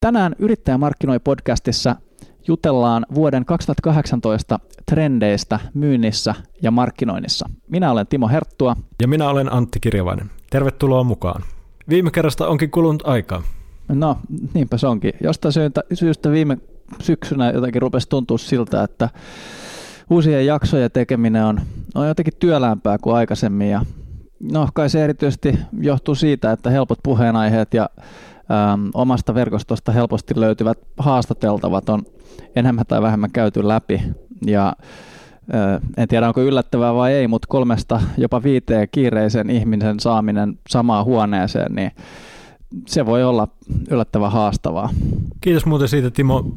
Tänään Yrittäjämarkkinoi podcastissa jutellaan vuoden 2018 trendeistä myynnissä ja markkinoinnissa. Minä olen Timo Herttua. Ja minä olen Antti Kirjavainen. Tervetuloa mukaan. Viime kerrasta onkin kulunut aikaa. No, niinpä se onkin. Jostain syystä, syystä viime syksynä jotenkin rupesi tuntua siltä, että uusien jaksojen tekeminen on, on jotenkin työläämpää kuin aikaisemmin. Ja no, kai se erityisesti johtuu siitä, että helpot puheenaiheet ja äm, omasta verkostosta helposti löytyvät haastateltavat on enemmän tai vähemmän käyty läpi. Ja äh, en tiedä onko yllättävää vai ei, mutta kolmesta jopa viiteen kiireisen ihmisen saaminen samaan huoneeseen, niin se voi olla yllättävän haastavaa. Kiitos muuten siitä, Timo.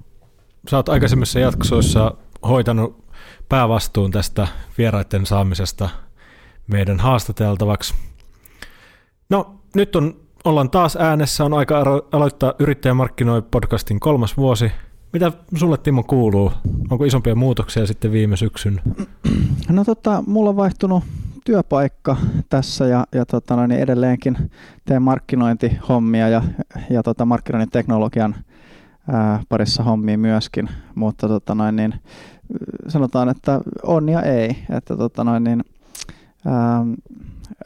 Sä oot aikaisemmissa jaksoissa hoitanut päävastuun tästä vieraiden saamisesta meidän haastateltavaksi. No, nyt on, ollaan taas äänessä, on aika aloittaa Yrittäjämarkkinoi podcastin kolmas vuosi. Mitä sulle Timo kuuluu? Onko isompia muutoksia sitten viime syksyn? No tota, mulla on vaihtunut työpaikka tässä ja, ja tota, niin edelleenkin teen markkinointihommia ja, ja tota, markkinoinnin teknologian ää, parissa hommia myöskin, mutta tota, noin, niin, sanotaan, että on ja ei. Että, tota, noin, niin, ää,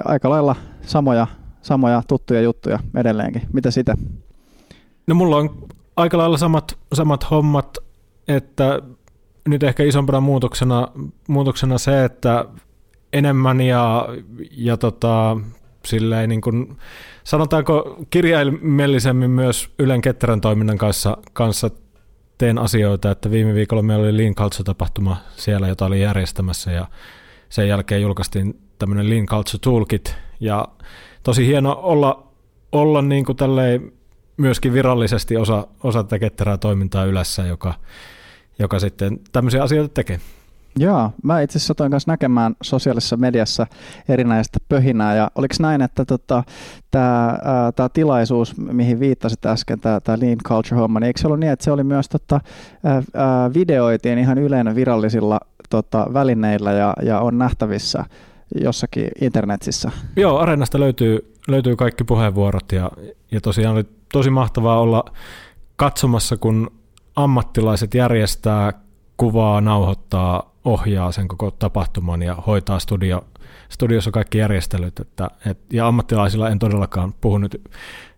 aika lailla samoja, samoja tuttuja juttuja edelleenkin. Mitä sitä? No mulla on aika lailla samat, samat hommat, että nyt ehkä isompana muutoksena, muutoksena se, että enemmän ja, ja tota, silleen niin kuin, sanotaanko kirjaimellisemmin myös Ylen Ketterän toiminnan kanssa, kanssa teen asioita, että viime viikolla meillä oli Lean Culture-tapahtuma siellä, jota oli järjestämässä ja sen jälkeen julkaistiin tämmöinen Lean Culture Toolkit. Ja tosi hieno olla, olla niin kuin myöskin virallisesti osa, osa tätä ketterää toimintaa Ylässä, joka, joka sitten tämmöisiä asioita tekee. Joo, mä itse asiassa toin kanssa näkemään sosiaalisessa mediassa erinäistä pöhinää, ja oliko näin, että tota, tämä tilaisuus, mihin viittasit äsken, tämä Lean Culture-homma, niin eikö se ollut niin, että se oli myös tota, ää, videoitiin ihan Ylen virallisilla tota, välineillä ja, ja on nähtävissä jossakin internetissä? Joo, Areenasta löytyy, löytyy kaikki puheenvuorot, ja, ja tosiaan oli tosi mahtavaa olla katsomassa, kun ammattilaiset järjestää kuvaa, nauhoittaa, ohjaa sen koko tapahtuman ja hoitaa studio, studiossa kaikki järjestelyt. Että, et, ja ammattilaisilla en todellakaan puhu nyt,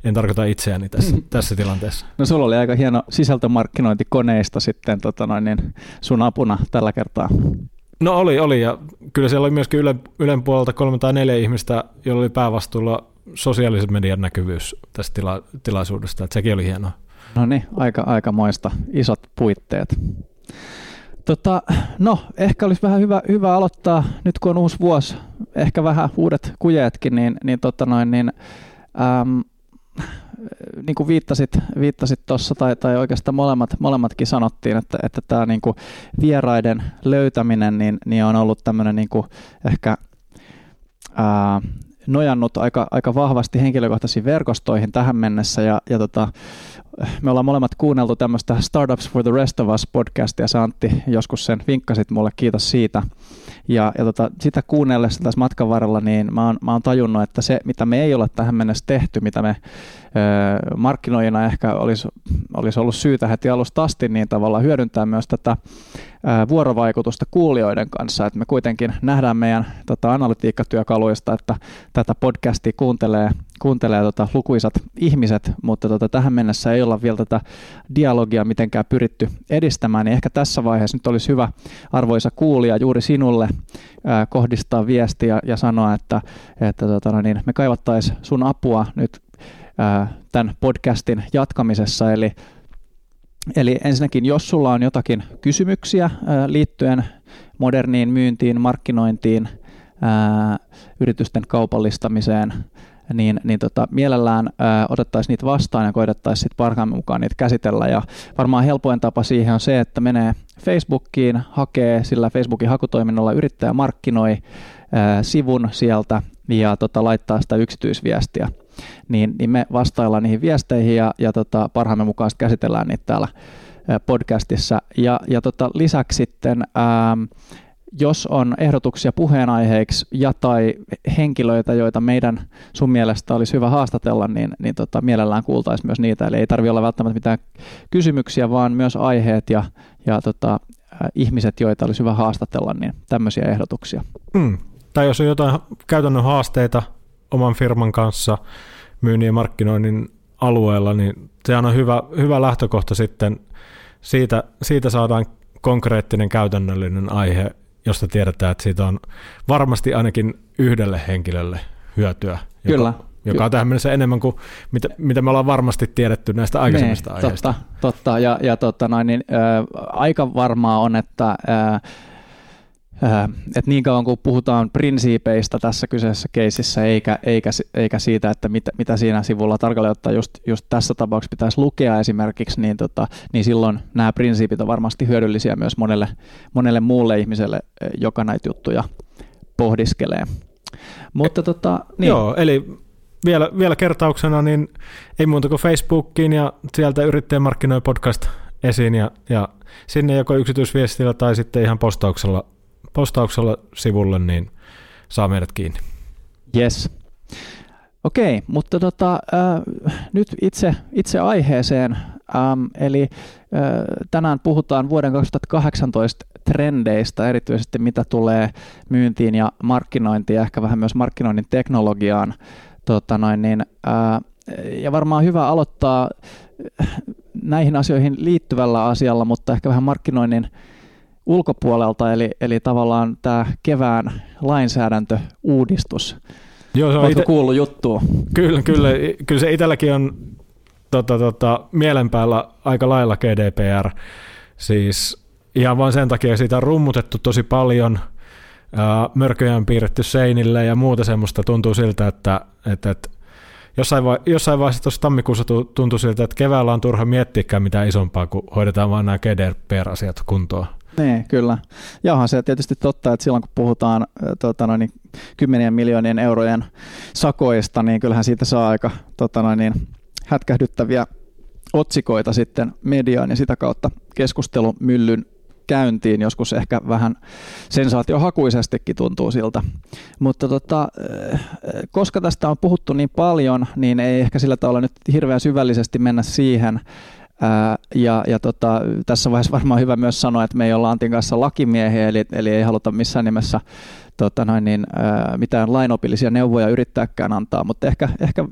en tarkoita itseäni tässä, tässä tilanteessa. No sulla oli aika hieno sisältömarkkinointikoneista sitten tota noin, niin sun apuna tällä kertaa. No oli, oli ja kyllä siellä oli myöskin Ylen, Ylen puolelta kolme tai neljä ihmistä, joilla oli päävastuulla sosiaalisen median näkyvyys tästä tila, tilaisuudesta, että sekin oli hienoa. No niin, aika, aika moista, isot puitteet. Tota, no, ehkä olisi vähän hyvä, hyvä aloittaa, nyt kun on uusi vuosi, ehkä vähän uudet kujeetkin, niin, niin, tota noin, niin äm, niin kuin viittasit, viittasit tuossa, tai, tai oikeastaan molemmat, molemmatkin sanottiin, että, että tämä niin kuin vieraiden löytäminen niin, niin on ollut tämmöinen niin kuin ehkä ää, nojannut aika, aika vahvasti henkilökohtaisiin verkostoihin tähän mennessä. Ja, ja tota, me ollaan molemmat kuunneltu tämmöistä Startups for the Rest of Us podcastia, sä Antti joskus sen vinkkasit mulle, kiitos siitä. Ja, ja tota, sitä kuunnellessa tässä matkan varrella, niin mä oon, mä oon tajunnut, että se, mitä me ei ole tähän mennessä tehty, mitä me ö, markkinoijina ehkä olisi, olisi ollut syytä heti alusta asti, niin tavallaan hyödyntää myös tätä vuorovaikutusta kuulijoiden kanssa, että me kuitenkin nähdään meidän tota, analytiikkatyökaluista, että tätä podcastia kuuntelee kuuntelee tota lukuisat ihmiset, mutta tota, tähän mennessä ei olla vielä tätä dialogia mitenkään pyritty edistämään, niin ehkä tässä vaiheessa nyt olisi hyvä, arvoisa kuulija, juuri sinulle ää, kohdistaa viestiä ja sanoa, että, että tota, no niin, me kaivattaisiin sun apua nyt ää, tämän podcastin jatkamisessa, eli Eli ensinnäkin, jos sulla on jotakin kysymyksiä ää, liittyen moderniin myyntiin, markkinointiin, ää, yritysten kaupallistamiseen, niin, niin tota, mielellään ää, otettaisiin niitä vastaan ja koitettaisiin sitten parhaamme mukaan niitä käsitellä. Ja varmaan helpoin tapa siihen on se, että menee Facebookiin, hakee sillä Facebookin hakutoiminnalla yrittäjä markkinoi ää, sivun sieltä ja tota, laittaa sitä yksityisviestiä. Niin, niin me vastaillaan niihin viesteihin ja, ja tota, parhaamme mukaan käsitellään niitä täällä podcastissa. Ja, ja tota, lisäksi sitten ää, jos on ehdotuksia puheenaiheiksi ja tai henkilöitä, joita meidän sun mielestä olisi hyvä haastatella, niin, niin tota, mielellään kuultaisiin myös niitä. Eli ei tarvitse olla välttämättä mitään kysymyksiä, vaan myös aiheet ja, ja tota, ihmiset, joita olisi hyvä haastatella, niin tämmöisiä ehdotuksia. Mm. Tai jos on jotain käytännön haasteita oman firman kanssa myynnin ja markkinoinnin alueella, niin se on hyvä, hyvä lähtökohta sitten. Siitä, siitä saadaan konkreettinen käytännöllinen aihe, josta tiedetään, että siitä on varmasti ainakin yhdelle henkilölle hyötyä. Joka, Kyllä. Joka on tähän mennessä enemmän kuin mitä, mitä me ollaan varmasti tiedetty näistä aikaisemmista niin, aiheista. Totta, totta. Ja, ja totta noin, niin, ä, aika varmaa on, että ä, että niin kauan kuin puhutaan prinsiipeistä tässä kyseisessä keisissä, eikä, eikä, eikä siitä, että mit, mitä siinä sivulla tarkalleen ottaen just, just tässä tapauksessa pitäisi lukea esimerkiksi, niin, tota, niin silloin nämä prinsiipit on varmasti hyödyllisiä myös monelle, monelle muulle ihmiselle, joka näitä juttuja pohdiskelee. Mutta tota, niin. Joo, eli vielä, vielä kertauksena, niin ei muuta kuin Facebookiin ja sieltä yrittäjän markkinoi podcast esiin ja, ja sinne joko yksityisviestillä tai sitten ihan postauksella postauksella sivulle, niin saa meidät kiinni. Yes. Okei, mutta tota, äh, nyt itse, itse aiheeseen. Ähm, eli äh, tänään puhutaan vuoden 2018 trendeistä, erityisesti mitä tulee myyntiin ja markkinointiin ja ehkä vähän myös markkinoinnin teknologiaan. Tota noin, niin, äh, ja varmaan hyvä aloittaa näihin asioihin liittyvällä asialla, mutta ehkä vähän markkinoinnin ulkopuolelta, eli, eli tavallaan tämä kevään lainsäädäntöuudistus. Joo, se on ite... kuullut juttua? Kyllä, kyllä, kyllä se itselläkin on tota, tota, mielen päällä aika lailla GDPR. Siis ihan vain sen takia siitä on rummutettu tosi paljon, mörköjä on piirretty seinille ja muuta semmoista tuntuu siltä, että, että, että jossain, vai, jossain vaiheessa tuossa tammikuussa tuntui siltä, että keväällä on turha miettiäkään mitään isompaa, kun hoidetaan vain nämä GDPR-asiat kuntoon. Niin, kyllä. Ja onhan se tietysti totta, että silloin kun puhutaan tota noin, niin kymmenien miljoonien eurojen sakoista, niin kyllähän siitä saa aika tota noin, niin, hätkähdyttäviä otsikoita sitten mediaan ja sitä kautta keskustelumyllyn käyntiin, joskus ehkä vähän sensaatiohakuisestikin tuntuu siltä. Mutta tota, koska tästä on puhuttu niin paljon, niin ei ehkä sillä tavalla nyt hirveän syvällisesti mennä siihen, ja, ja tota, tässä vaiheessa varmaan hyvä myös sanoa, että me ei olla Antin kanssa lakimiehiä, eli, eli ei haluta missään nimessä tota noin, niin, ää, mitään lainopillisia neuvoja yrittääkään antaa, mutta ehkä, ehkä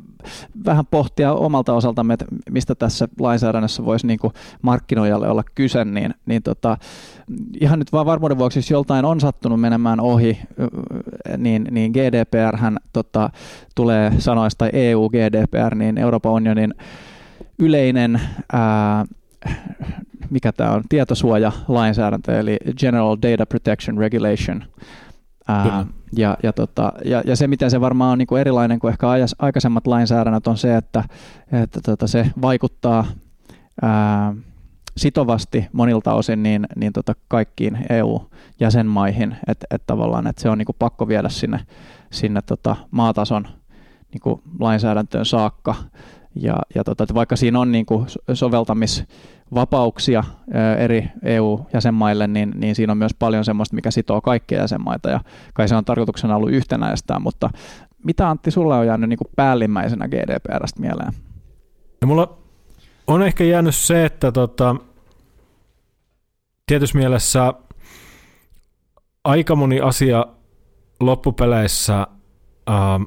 vähän pohtia omalta osaltamme, että mistä tässä lainsäädännössä voisi niin kuin markkinoijalle olla kyse, niin, niin tota, ihan nyt vaan varmuuden vuoksi, jos joltain on sattunut menemään ohi, niin, niin GDPR hän tota, tulee sanoista tai EU GDPR, niin Euroopan unionin yleinen ää, mikä tämä on, tietosuojalainsäädäntö, eli General Data Protection Regulation. Ää, ja, ja, tota, ja, ja se, miten se varmaan on niin kuin erilainen kuin ehkä aikaisemmat lainsäädännöt, on se, että, että tota, se vaikuttaa ää, sitovasti monilta osin niin, niin tota kaikkiin EU-jäsenmaihin, että et tavallaan että se on niin kuin pakko viedä sinne, sinne tota maatason niin kuin lainsäädäntöön saakka. Ja, ja tota, että vaikka siinä on niin kuin soveltamisvapauksia eri EU-jäsenmaille, niin, niin siinä on myös paljon sellaista, mikä sitoo kaikkia jäsenmaita, ja kai se on tarkoituksena ollut yhtenäistää, mutta mitä Antti, sulle on jäänyt niin kuin päällimmäisenä GDPRstä mieleen? Ja mulla on ehkä jäänyt se, että tota, tietyssä mielessä aika moni asia loppupeleissä ähm,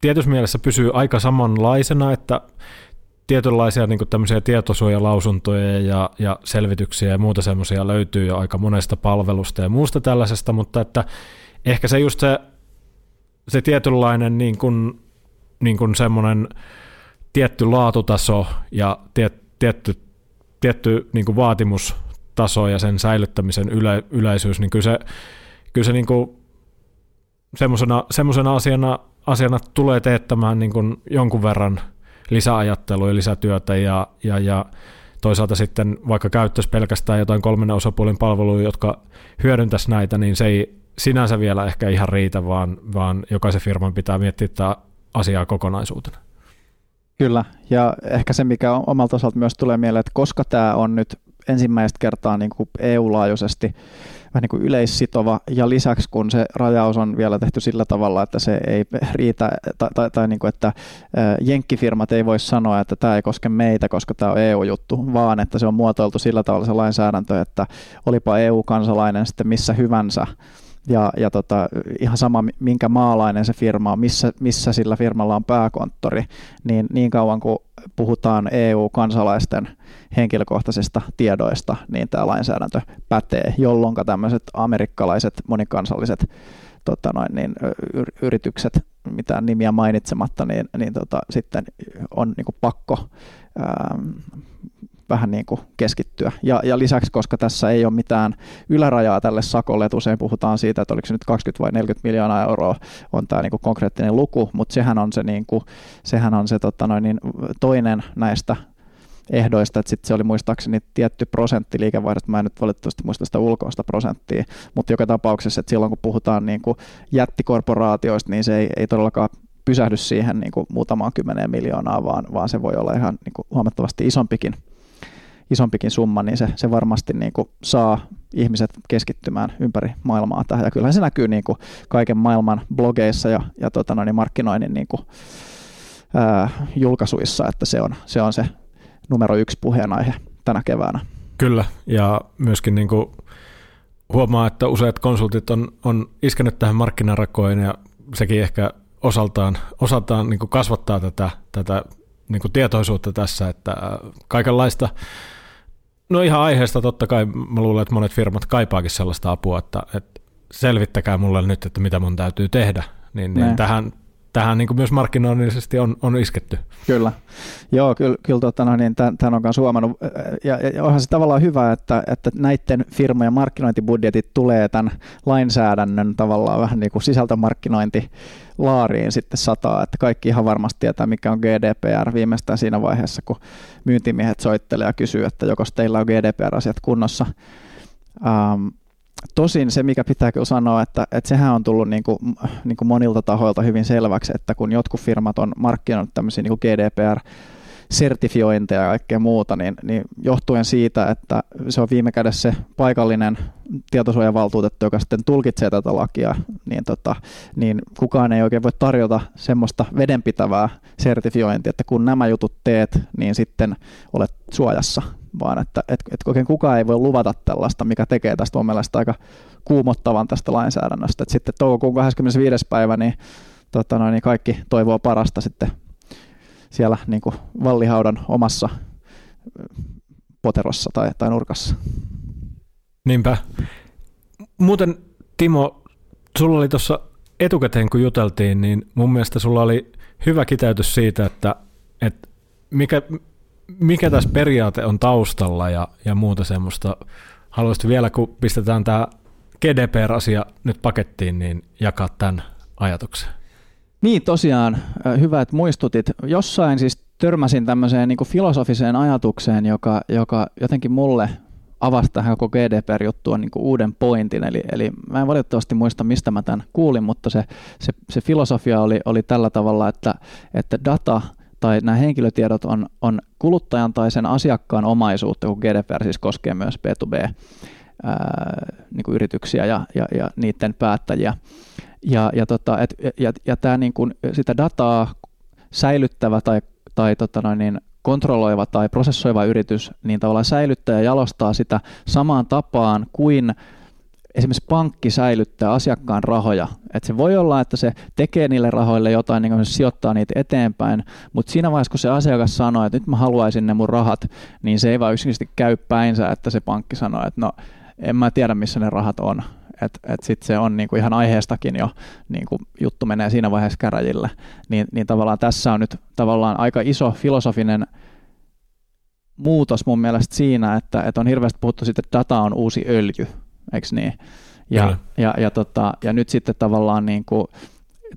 tietyssä mielessä pysyy aika samanlaisena, että tietynlaisia niin tämmöisiä tietosuojalausuntoja ja, ja selvityksiä ja muuta semmoisia löytyy jo aika monesta palvelusta ja muusta tällaisesta, mutta että ehkä se just se, se tietynlainen niin kuin, niin kuin semmoinen tietty laatutaso ja tiet, tietty, tietty niin kuin vaatimustaso ja sen säilyttämisen yle, yleisyys, niin kyllä se, kyllä se niin kuin semmoisena, semmoisena asiana asiana tulee teettämään niin kuin jonkun verran lisäajattelua ja lisätyötä ja, ja, ja toisaalta sitten vaikka käyttäisi pelkästään jotain kolmen osapuolen palveluja, jotka hyödyntäisi näitä, niin se ei sinänsä vielä ehkä ihan riitä, vaan, vaan jokaisen firman pitää miettiä tämä asiaa kokonaisuutena. Kyllä, ja ehkä se, mikä omalta osalta myös tulee mieleen, että koska tämä on nyt ensimmäistä kertaa niin kuin EU-laajuisesti vähän niin kuin yleissitova, ja lisäksi kun se rajaus on vielä tehty sillä tavalla, että se ei riitä, tai, tai, tai niin kuin, että jenkkifirmat ei voi sanoa, että tämä ei koske meitä, koska tämä on EU-juttu, vaan että se on muotoiltu sillä tavalla se lainsäädäntö, että olipa EU-kansalainen sitten missä hyvänsä, ja, ja tota, ihan sama minkä maalainen se firma on, missä, missä sillä firmalla on pääkonttori, niin niin kauan kuin puhutaan EU-kansalaisten henkilökohtaisista tiedoista, niin tämä lainsäädäntö pätee, jolloin tämmöiset amerikkalaiset monikansalliset tota noin, niin, yritykset, mitään nimiä mainitsematta, niin, niin tota, sitten on niin pakko ähm, vähän niin kuin keskittyä. Ja, ja lisäksi, koska tässä ei ole mitään ylärajaa tälle sakolle, että usein puhutaan siitä, että oliko se nyt 20 vai 40 miljoonaa euroa on tämä niin kuin konkreettinen luku, mutta sehän on se, niin kuin, sehän on se tota noin, niin toinen näistä ehdoista, että sitten se oli muistaakseni tietty prosentti liikevaihdosta, mä en nyt valitettavasti muista sitä ulkoista prosenttia, mutta joka tapauksessa, että silloin kun puhutaan niin kuin jättikorporaatioista, niin se ei, ei todellakaan pysähdy siihen niin kuin muutamaan kymmeneen miljoonaa, vaan, vaan se voi olla ihan niin kuin huomattavasti isompikin isompikin summa, niin se, se varmasti niin kuin saa ihmiset keskittymään ympäri maailmaa tähän. Ja kyllähän se näkyy niin kuin kaiken maailman blogeissa ja, ja tota noin, markkinoinnin niin kuin, ää, julkaisuissa, että se on, se on se numero yksi puheenaihe tänä keväänä. Kyllä, ja myöskin niin kuin huomaa, että useat konsultit on, on iskenyt tähän markkinarakoin ja sekin ehkä osaltaan, osaltaan niin kuin kasvattaa tätä, tätä niin kuin tietoisuutta tässä, että kaikenlaista No ihan aiheesta totta kai mä luulen, että monet firmat kaipaakin sellaista apua, että, että selvittäkää mulle nyt, että mitä mun täytyy tehdä. Niin, niin tähän, tähän niin kuin myös markkinoinnillisesti on, on isketty. Kyllä. Joo, kyllä, kyllä tota, no, niin tämän, tämän on kanssa huomannut. Ja, ja, onhan se tavallaan hyvä, että, että näiden firmojen markkinointibudjetit tulee tämän lainsäädännön tavallaan vähän niin kuin sisältömarkkinointi laariin sitten sataa, että kaikki ihan varmasti tietää, mikä on GDPR viimeistään siinä vaiheessa, kun myyntimiehet soittelee ja kysyy, että joko teillä on GDPR-asiat kunnossa. Um, tosin se, mikä pitää kyllä sanoa, että, että sehän on tullut niin kuin, niin kuin monilta tahoilta hyvin selväksi, että kun jotkut firmat on markkinoinut tämmöisiä niin kuin GDPR sertifiointeja ja kaikkea muuta, niin, niin johtuen siitä, että se on viime kädessä se paikallinen tietosuojavaltuutettu, joka sitten tulkitsee tätä lakia, niin, tota, niin kukaan ei oikein voi tarjota semmoista vedenpitävää sertifiointia, että kun nämä jutut teet, niin sitten olet suojassa, vaan että et, et oikein kukaan ei voi luvata tällaista, mikä tekee tästä mun mielestä aika kuumottavan tästä lainsäädännöstä. Et sitten toukokuun 25. päivä, niin, tota noin, niin kaikki toivoo parasta sitten siellä niin kuin vallihaudan omassa poterossa tai, tai nurkassa. Niinpä. Muuten Timo, sulla oli tuossa etukäteen kun juteltiin, niin mun mielestä sulla oli hyvä kiteytys siitä, että, että mikä, mikä tässä periaate on taustalla ja, ja muuta semmoista. Haluaisit vielä, kun pistetään tämä GDPR-asia nyt pakettiin, niin jakaa tämän ajatuksen. Niin tosiaan, hyvä, että muistutit. Jossain siis törmäsin tämmöiseen niin filosofiseen ajatukseen, joka, joka jotenkin mulle avasi tähän koko GDPR-juttuun niin uuden pointin. Eli, eli mä en valitettavasti muista, mistä mä tämän kuulin, mutta se, se, se filosofia oli, oli tällä tavalla, että, että data tai nämä henkilötiedot on, on kuluttajan tai sen asiakkaan omaisuutta, kun GDPR siis koskee myös B2B ää, niin kuin yrityksiä ja, ja, ja niiden päättäjiä. Ja, ja, tota, et, ja, ja tämä niin kuin sitä dataa säilyttävä tai, tai tota noin, niin kontrolloiva tai prosessoiva yritys niin tavallaan säilyttää ja jalostaa sitä samaan tapaan kuin esimerkiksi pankki säilyttää asiakkaan rahoja. Et se voi olla, että se tekee niille rahoille jotain, niin se sijoittaa niitä eteenpäin, mutta siinä vaiheessa, kun se asiakas sanoo, että nyt mä haluaisin ne mun rahat, niin se ei vaan yksinkertaisesti käy päinsä, että se pankki sanoo, että no en mä tiedä, missä ne rahat on että et sitten se on niinku ihan aiheestakin jo niinku juttu menee siinä vaiheessa käräjille. Niin, niin tavallaan tässä on nyt tavallaan aika iso filosofinen muutos mun mielestä siinä, että, että on hirveästi puhuttu siitä, että data on uusi öljy, eikö niin? Ja, ja, ja, tota, ja nyt sitten tavallaan niin kuin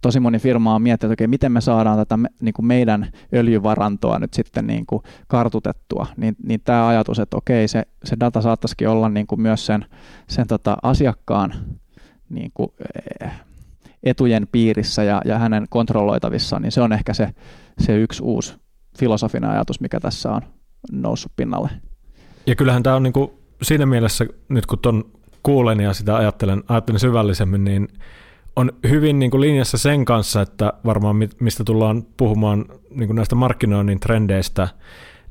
tosi moni firma on miettinyt, että okei, miten me saadaan tätä niin kuin meidän öljyvarantoa nyt sitten niin kuin kartutettua, niin, niin tämä ajatus, että okei, se, se data saattaisikin olla niin kuin myös sen, sen tota asiakkaan niin kuin, eh, etujen piirissä ja, ja hänen kontrolloitavissaan, niin se on ehkä se, se yksi uusi filosofinen ajatus, mikä tässä on noussut pinnalle. Ja kyllähän tämä on niin kuin siinä mielessä, nyt kun ton kuulen ja sitä ajattelen, ajattelen syvällisemmin, niin on hyvin niin kuin linjassa sen kanssa, että varmaan mistä tullaan puhumaan niin kuin näistä markkinoinnin trendeistä,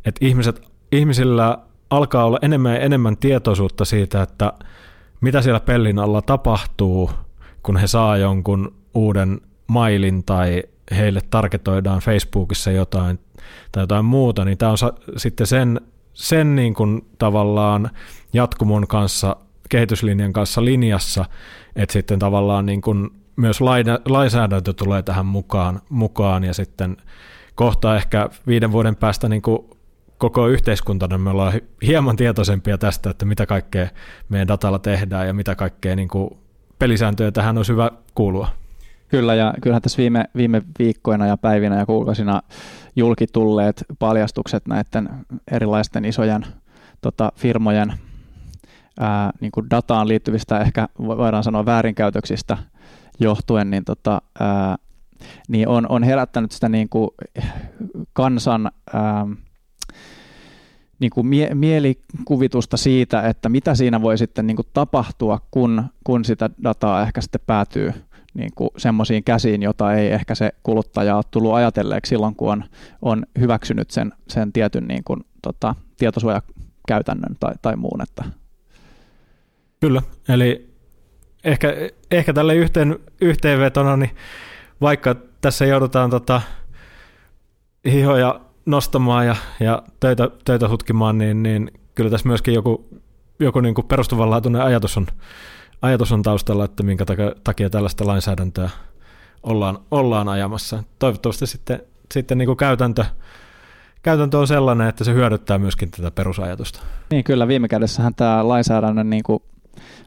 että ihmiset, ihmisillä alkaa olla enemmän ja enemmän tietoisuutta siitä, että mitä siellä pellin alla tapahtuu, kun he saa jonkun uuden mailin tai heille tarketoidaan Facebookissa jotain tai jotain muuta, niin tämä on sitten sen, sen niin kuin tavallaan jatkumon kanssa, kehityslinjan kanssa linjassa, että sitten tavallaan niin kuin myös lainsäädäntö tulee tähän mukaan, mukaan ja sitten kohta ehkä viiden vuoden päästä niin kuin koko yhteiskuntana me ollaan hieman tietoisempia tästä, että mitä kaikkea meidän datalla tehdään ja mitä kaikkea niin kuin pelisääntöjä tähän on hyvä kuulua. Kyllä, ja kyllähän tässä viime, viime viikkoina ja päivinä ja kuukausina julkitulleet paljastukset näiden erilaisten isojen tota, firmojen ää, niin kuin dataan liittyvistä ehkä voidaan sanoa väärinkäytöksistä johtuen, niin, tota, ää, niin on, on herättänyt sitä niin kuin kansan ää, niin kuin mie- mielikuvitusta siitä, että mitä siinä voi sitten niin kuin tapahtua, kun, kun sitä dataa ehkä sitten päätyy niin kuin semmoisiin käsiin, jota ei ehkä se kuluttaja ole tullut ajatelleeksi silloin, kun on, on hyväksynyt sen, sen tietyn niin kuin, tota, tietosuojakäytännön tai, tai muun. Että. Kyllä, eli ehkä, ehkä tälle yhteen, yhteenvetona, niin vaikka tässä joudutaan tota, hihoja nostamaan ja, ja töitä, töitä hutkimaan, niin, niin kyllä tässä myöskin joku, joku niin kuin perustuvanlaatuinen ajatus on, ajatus on taustalla, että minkä takia tällaista lainsäädäntöä ollaan, ollaan ajamassa. Toivottavasti sitten, sitten niin kuin käytäntö, käytäntö on sellainen, että se hyödyttää myöskin tätä perusajatusta. Niin kyllä, viime kädessähän tämä lainsäädännön niin kuin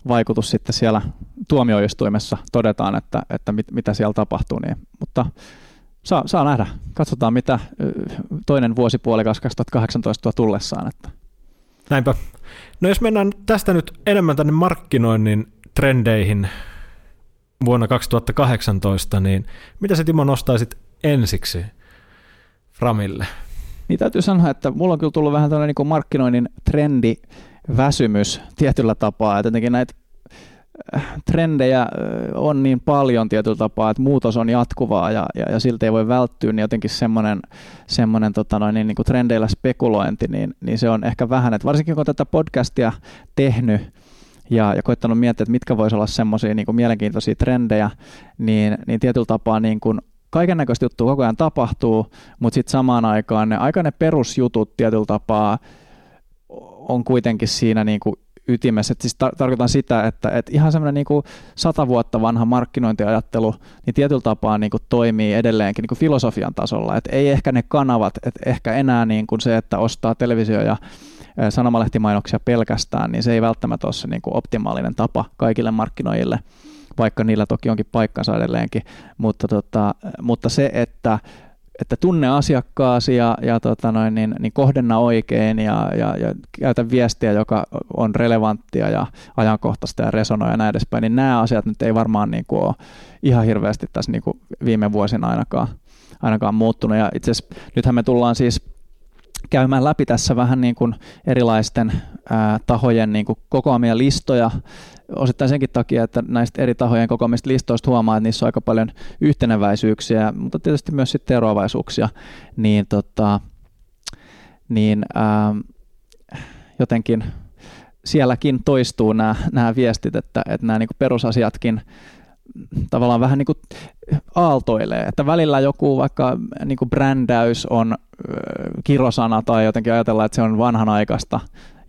vaikutus sitten siellä tuomioistuimessa todetaan, että, että mit, mitä siellä tapahtuu, niin, mutta saa, saa nähdä. Katsotaan, mitä toinen vuosipuolikas 2018 tuo tullessaan. Että. Näinpä. No jos mennään tästä nyt enemmän tänne markkinoinnin trendeihin vuonna 2018, niin mitä se Timo nostaisit ensiksi Framille? Niin täytyy sanoa, että mulla on kyllä tullut vähän tällainen niin markkinoinnin trendi väsymys tietyllä tapaa, että jotenkin näitä äh, trendejä äh, on niin paljon tietyllä tapaa, että muutos on jatkuvaa ja, ja, ja siltä ei voi välttyä, niin jotenkin semmoinen, semmoinen tota noin, niin, niin kuin trendeillä spekulointi, niin, niin se on ehkä vähän, että varsinkin kun tätä podcastia tehnyt, ja, ja koittanut miettiä, että mitkä voisi olla semmoisia niin mielenkiintoisia trendejä, niin, niin tietyllä tapaa niin kuin kaiken näköistä juttua koko ajan tapahtuu, mutta sitten samaan aikaan ne aika ne perusjutut tietyllä tapaa on kuitenkin siinä niin kuin ytimessä. Et siis tar- tarkoitan sitä, että, että ihan semmoinen niin sata vuotta vanha markkinointiajattelu niin tietyllä tapaa niin kuin toimii edelleenkin niin kuin filosofian tasolla. Et ei ehkä ne kanavat, et ehkä enää niin kuin se, että ostaa televisio- ja sanomalehtimainoksia pelkästään, niin se ei välttämättä ole se niin kuin optimaalinen tapa kaikille markkinoijille vaikka niillä toki onkin paikkansa edelleenkin, mutta, tota, mutta se, että että tunne asiakkaasi ja, ja tota noin, niin, niin kohdenna oikein ja, ja, ja käytä viestiä, joka on relevanttia ja ajankohtaista ja resonoi ja näin edespäin, niin nämä asiat nyt ei varmaan niin kuin ole ihan hirveästi tässä niin kuin viime vuosina ainakaan, ainakaan muuttunut. Ja itse asiassa nythän me tullaan siis käymään läpi tässä vähän niin kuin erilaisten ää, tahojen niin kuin kokoamia listoja osittain senkin takia, että näistä eri tahojen kokoamista listoista huomaa, että niissä on aika paljon yhteneväisyyksiä, mutta tietysti myös sitten eroavaisuuksia, niin, tota, niin ää, jotenkin sielläkin toistuu nämä, nämä viestit, että, että nämä niin perusasiatkin tavallaan vähän niin kuin aaltoilee, että välillä joku vaikka niin kuin brändäys on kirosana tai jotenkin ajatellaan, että se on vanhanaikaista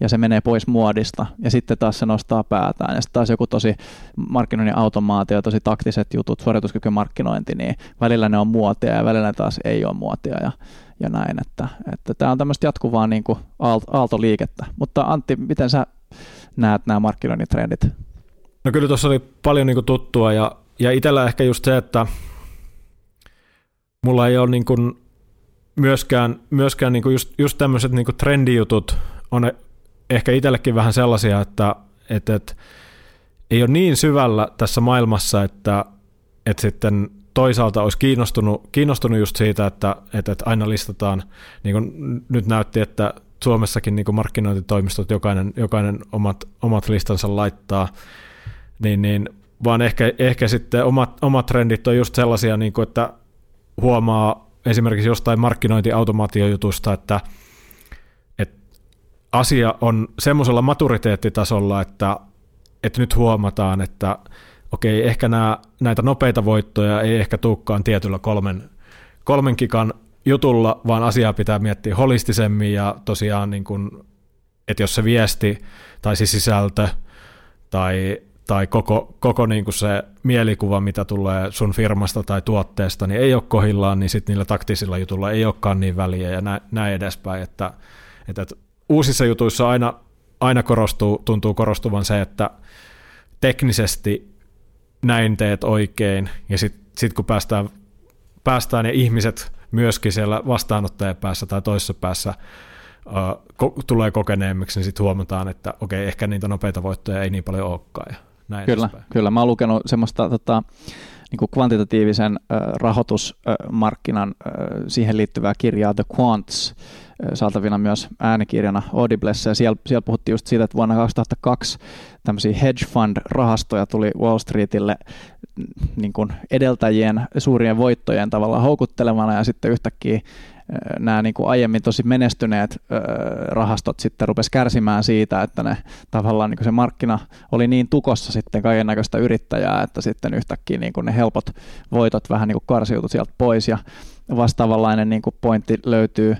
ja se menee pois muodista ja sitten taas se nostaa päätään ja sitten taas joku tosi markkinoinnin automaatio, tosi taktiset jutut, suorituskykymarkkinointi, niin välillä ne on muotia ja välillä taas ei ole muotia ja, ja näin, että, että tämä on tämmöistä jatkuvaa niin kuin aaltoliikettä. Mutta Antti, miten sä näet nämä markkinoinnin trendit? No kyllä tuossa oli paljon niin kuin tuttua ja, ja itsellä ehkä just se, että mulla ei ole niin kuin myöskään, myöskään niin kuin just, just tämmöiset niin trendijutut on ehkä itsellekin vähän sellaisia, että, että, että ei ole niin syvällä tässä maailmassa, että, että sitten toisaalta olisi kiinnostunut, kiinnostunut just siitä, että, että, että aina listataan, niin kuin nyt näytti, että Suomessakin niin kuin markkinointitoimistot jokainen, jokainen omat, omat listansa laittaa, niin, niin vaan ehkä, ehkä sitten omat, omat trendit on just sellaisia, niin kuin, että huomaa esimerkiksi jostain markkinointiautomaatiojutusta, että, että asia on semmoisella maturiteettitasolla, että, että nyt huomataan, että okei, ehkä nämä, näitä nopeita voittoja ei ehkä tulekaan tietyllä kolmen, kolmen kikan jutulla, vaan asiaa pitää miettiä holistisemmin ja tosiaan, niin kun, että jos se viesti tai se sisältö tai, tai koko, koko niin kuin se mielikuva, mitä tulee sun firmasta tai tuotteesta, niin ei ole kohillaan, niin sitten niillä taktisilla jutulla ei olekaan niin väliä ja näin, edespäin, että, että, uusissa jutuissa aina, aina korostuu, tuntuu korostuvan se, että teknisesti näin teet oikein, ja sitten sit kun päästään, päästään ne ihmiset myöskin siellä vastaanottajapäässä tai toisessa päässä tulee kokeneemmiksi, niin sitten huomataan, että okei, ehkä niitä nopeita voittoja ei niin paljon olekaan. Näin kyllä, kyllä. Mä oon lukenut semmoista tota, niin kuin kvantitatiivisen äh, rahoitusmarkkinan äh, siihen liittyvää kirjaa The Quants, saatavina myös äänikirjana Audiblessa, ja siellä, siellä puhuttiin just siitä, että vuonna 2002 tämmöisiä hedge fund-rahastoja tuli Wall Streetille niin kuin edeltäjien suurien voittojen tavalla houkuttelemana, ja sitten yhtäkkiä nämä niin kuin aiemmin tosi menestyneet rahastot sitten rupes kärsimään siitä, että ne tavallaan niin kuin se markkina oli niin tukossa sitten kaiken näköistä yrittäjää, että sitten yhtäkkiä niin kuin ne helpot voitot vähän niin kuin sieltä pois. Ja vastaavanlainen niin kuin pointti löytyy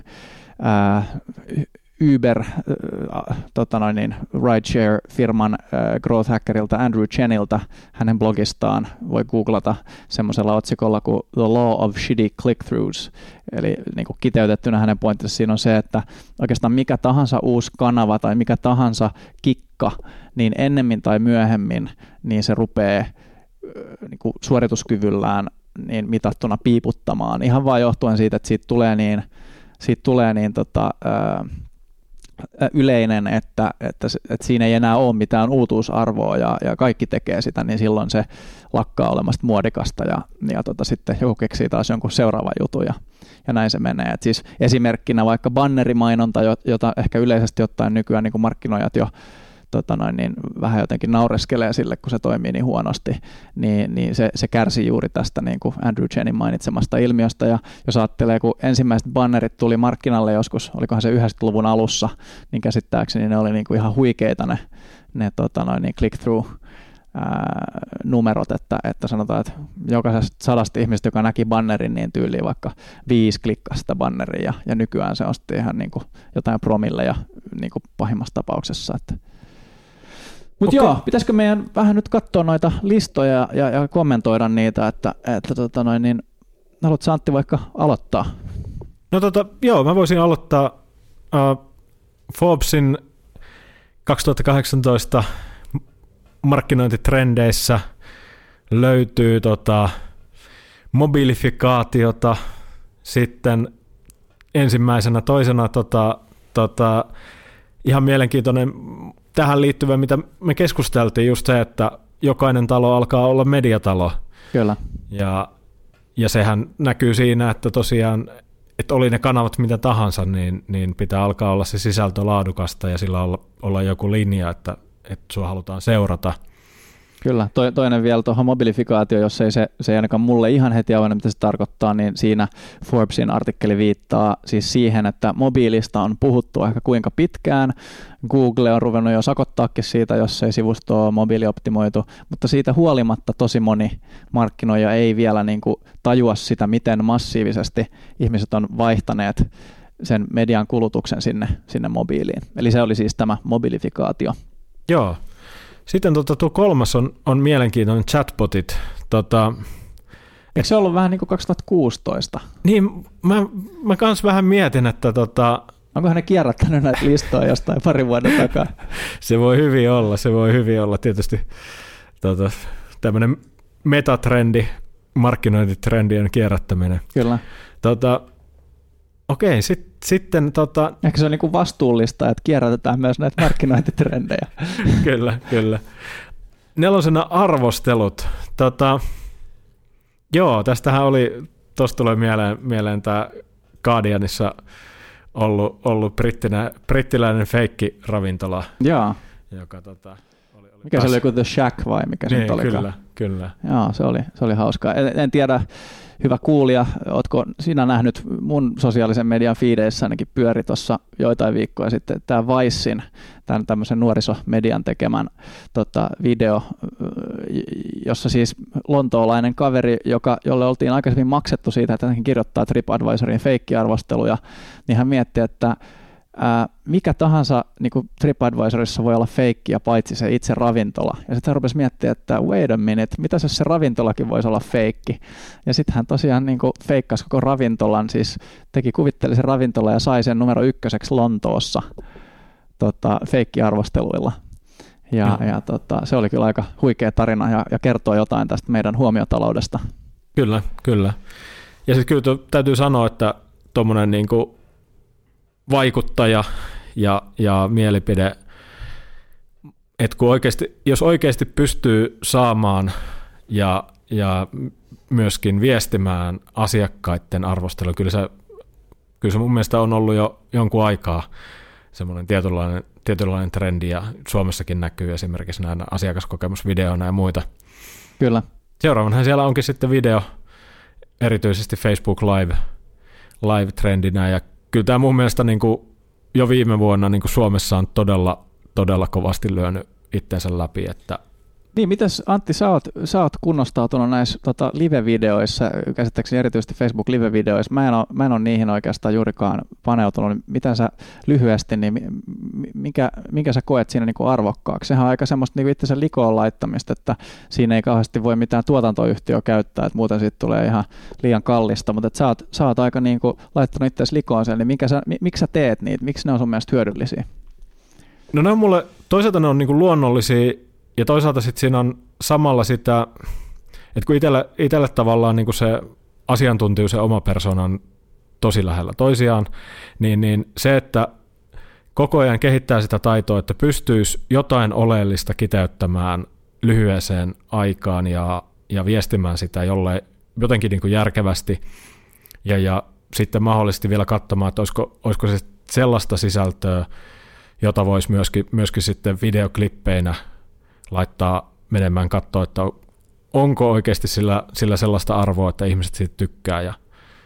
Uber, äh, tota noin, niin rideshare-firman äh, growth hackerilta Andrew Chenilta hänen blogistaan voi googlata semmoisella otsikolla kuin The Law of Shitty Click-Throughs. Eli niin kuin kiteytettynä hänen pointtinsa siinä on se, että oikeastaan mikä tahansa uusi kanava tai mikä tahansa kikka, niin ennemmin tai myöhemmin niin se rupeaa niin kuin suorituskyvyllään niin mitattuna piiputtamaan. Ihan vain johtuen siitä, että siitä tulee niin, siitä tulee niin tota, ää, yleinen, että, että, että siinä ei enää ole mitään uutuusarvoa ja, ja kaikki tekee sitä, niin silloin se lakkaa olemasta muodikasta ja, ja tota, sitten joku keksii taas jonkun seuraavan jutun ja, ja näin se menee. Et siis esimerkkinä vaikka bannerimainonta, jota ehkä yleisesti ottaen nykyään niin markkinoijat jo tota noin, niin vähän jotenkin naureskelee sille, kun se toimii niin huonosti, niin, niin se, se kärsii juuri tästä niin kuin Andrew Chenin mainitsemasta ilmiöstä. Ja jos ajattelee, kun ensimmäiset bannerit tuli markkinalle joskus, olikohan se 90-luvun alussa, niin käsittääkseni ne oli niin kuin ihan huikeita ne, ne tota noin, niin click-through numerot, että, että sanotaan, että jokaisesta sadasta ihmistä, joka näki bannerin, niin tyyliin vaikka viisi klikkasi sitä banneria ja, ja nykyään se osti ihan niin kuin jotain promille ja niin kuin pahimmassa tapauksessa. Että, mutta okay. joo, pitäisikö meidän vähän nyt katsoa noita listoja ja, ja kommentoida niitä, että, että tota noin, niin, haluatko Antti vaikka aloittaa? No tota, joo, mä voisin aloittaa uh, Forbesin 2018 markkinointitrendeissä löytyy tota, mobilifikaatiota, sitten ensimmäisenä, toisena tota, tota, ihan mielenkiintoinen tähän liittyvä, mitä me keskusteltiin, just se, että jokainen talo alkaa olla mediatalo. Kyllä. Ja, ja sehän näkyy siinä, että tosiaan, että oli ne kanavat mitä tahansa, niin, niin pitää alkaa olla se sisältö laadukasta ja sillä olla, olla joku linja, että, että sua halutaan seurata – Kyllä, to, toinen vielä tuohon mobilifikaatio, jos ei se, se ei ainakaan mulle ihan heti avannut, mitä se tarkoittaa, niin siinä Forbesin artikkeli viittaa siis siihen, että mobiilista on puhuttu ehkä kuinka pitkään. Google on ruvennut jo sakottaakin siitä, jos ei sivusto ole mobiilioptimoitu, mutta siitä huolimatta tosi moni markkinoija ei vielä niin kuin tajua sitä, miten massiivisesti ihmiset on vaihtaneet sen median kulutuksen sinne, sinne mobiiliin. Eli se oli siis tämä mobilifikaatio. Joo, sitten tota, tuo kolmas on, on mielenkiintoinen chatbotit. Tota, Eikö se ollut vähän niin kuin 2016? Niin, mä, mä kans vähän mietin, että tota, Onkohan ne kierrättänyt näitä listoja jostain pari vuoden takaa? se voi hyvin olla, se voi hyvin olla. Tietysti tota, tämmöinen metatrendi, markkinointitrendien kierrättäminen. Kyllä. Tota, Okei, sit, sitten... Tota... Ehkä se on niinku vastuullista, että kierrätetään myös näitä markkinointitrendejä. kyllä, kyllä. Nelosena arvostelut. Tota, joo, tästähän oli, tuosta tulee mieleen, mieleen tämä Guardianissa ollut, ollut brittinä, brittiläinen feikki-ravintola. Joo. Joka, tota, oli, oli mikä se oli, joku The Shack vai mikä niin, se oli? Kyllä, kyllä. Joo, se oli, se oli hauskaa. En, en tiedä, hyvä kuulija, ootko sinä nähnyt mun sosiaalisen median fiideissä? Ainakin pyöri tuossa joitain viikkoja sitten tämä Vicein, tämän tämmöisen nuorisomedian tekemän tota, video, jossa siis lontoolainen kaveri, joka, jolle oltiin aikaisemmin maksettu siitä, että hän kirjoittaa TripAdvisorin feikkiarvosteluja, niin hän mietti, että ää, mikä tahansa niin kuin TripAdvisorissa voi olla feikkiä paitsi se itse ravintola. Ja sitten hän rupesi miettimään, että wait a minute, mitä jos se ravintolakin voisi olla feikki. Ja sitten hän tosiaan niin kuin feikkasi koko ravintolan, siis teki kuvitteellisen ravintola ja sai sen numero ykköseksi Lontoossa tota, feikkiarvosteluilla. Ja, mm. ja tota, se oli kyllä aika huikea tarina ja, ja kertoo jotain tästä meidän huomiotaloudesta. Kyllä, kyllä. Ja sitten kyllä täytyy sanoa, että tuommoinen niin vaikuttaja ja, ja mielipide, että kun oikeasti, jos oikeasti pystyy saamaan ja, ja myöskin viestimään asiakkaiden arvostelua, kyllä se, kyllä se mun mielestä on ollut jo jonkun aikaa semmoinen tietynlainen, tietynlainen trendi ja Suomessakin näkyy esimerkiksi näinä asiakaskokemusvideoina ja muita. Kyllä. Seuraavanhan siellä onkin sitten video, erityisesti Facebook Live, live-trendinä ja kyllä tämä mun mielestä niin kuin jo viime vuonna niin kuin Suomessa on todella, todella kovasti lyönyt itsensä läpi, että niin, mitäs Antti, sä oot, sä oot kunnostautunut näissä tota, live-videoissa, käsittääkseni erityisesti Facebook-live-videoissa. Mä en, ole, mä en ole niihin oikeastaan juurikaan paneutunut. Mitä sä lyhyesti, niin mikä, minkä sä koet siinä niin kuin arvokkaaksi? Sehän on aika semmoista niin itsensä likoon laittamista, että siinä ei kauheasti voi mitään tuotantoyhtiö käyttää, että muuten siitä tulee ihan liian kallista, mutta sä, oot, sä oot aika niin kuin laittanut itseäsi likoon sen, niin minkä sä, miksi sä teet niitä? Miksi ne on sun mielestä hyödyllisiä? No ne on mulle, toisaalta ne on niin kuin luonnollisia ja toisaalta sitten siinä on samalla sitä, että kun itselle, itselle tavallaan niin kuin se asiantuntijuus ja oma persona on tosi lähellä toisiaan, niin, niin se, että koko ajan kehittää sitä taitoa, että pystyisi jotain oleellista kiteyttämään lyhyeseen aikaan ja, ja viestimään sitä jolle jotenkin niin kuin järkevästi ja, ja sitten mahdollisesti vielä katsomaan, että olisiko, olisiko se sellaista sisältöä, jota voisi myöskin, myöskin sitten videoklippeinä laittaa menemään katsoa, että onko oikeasti sillä, sillä sellaista arvoa, että ihmiset siitä tykkää. Ja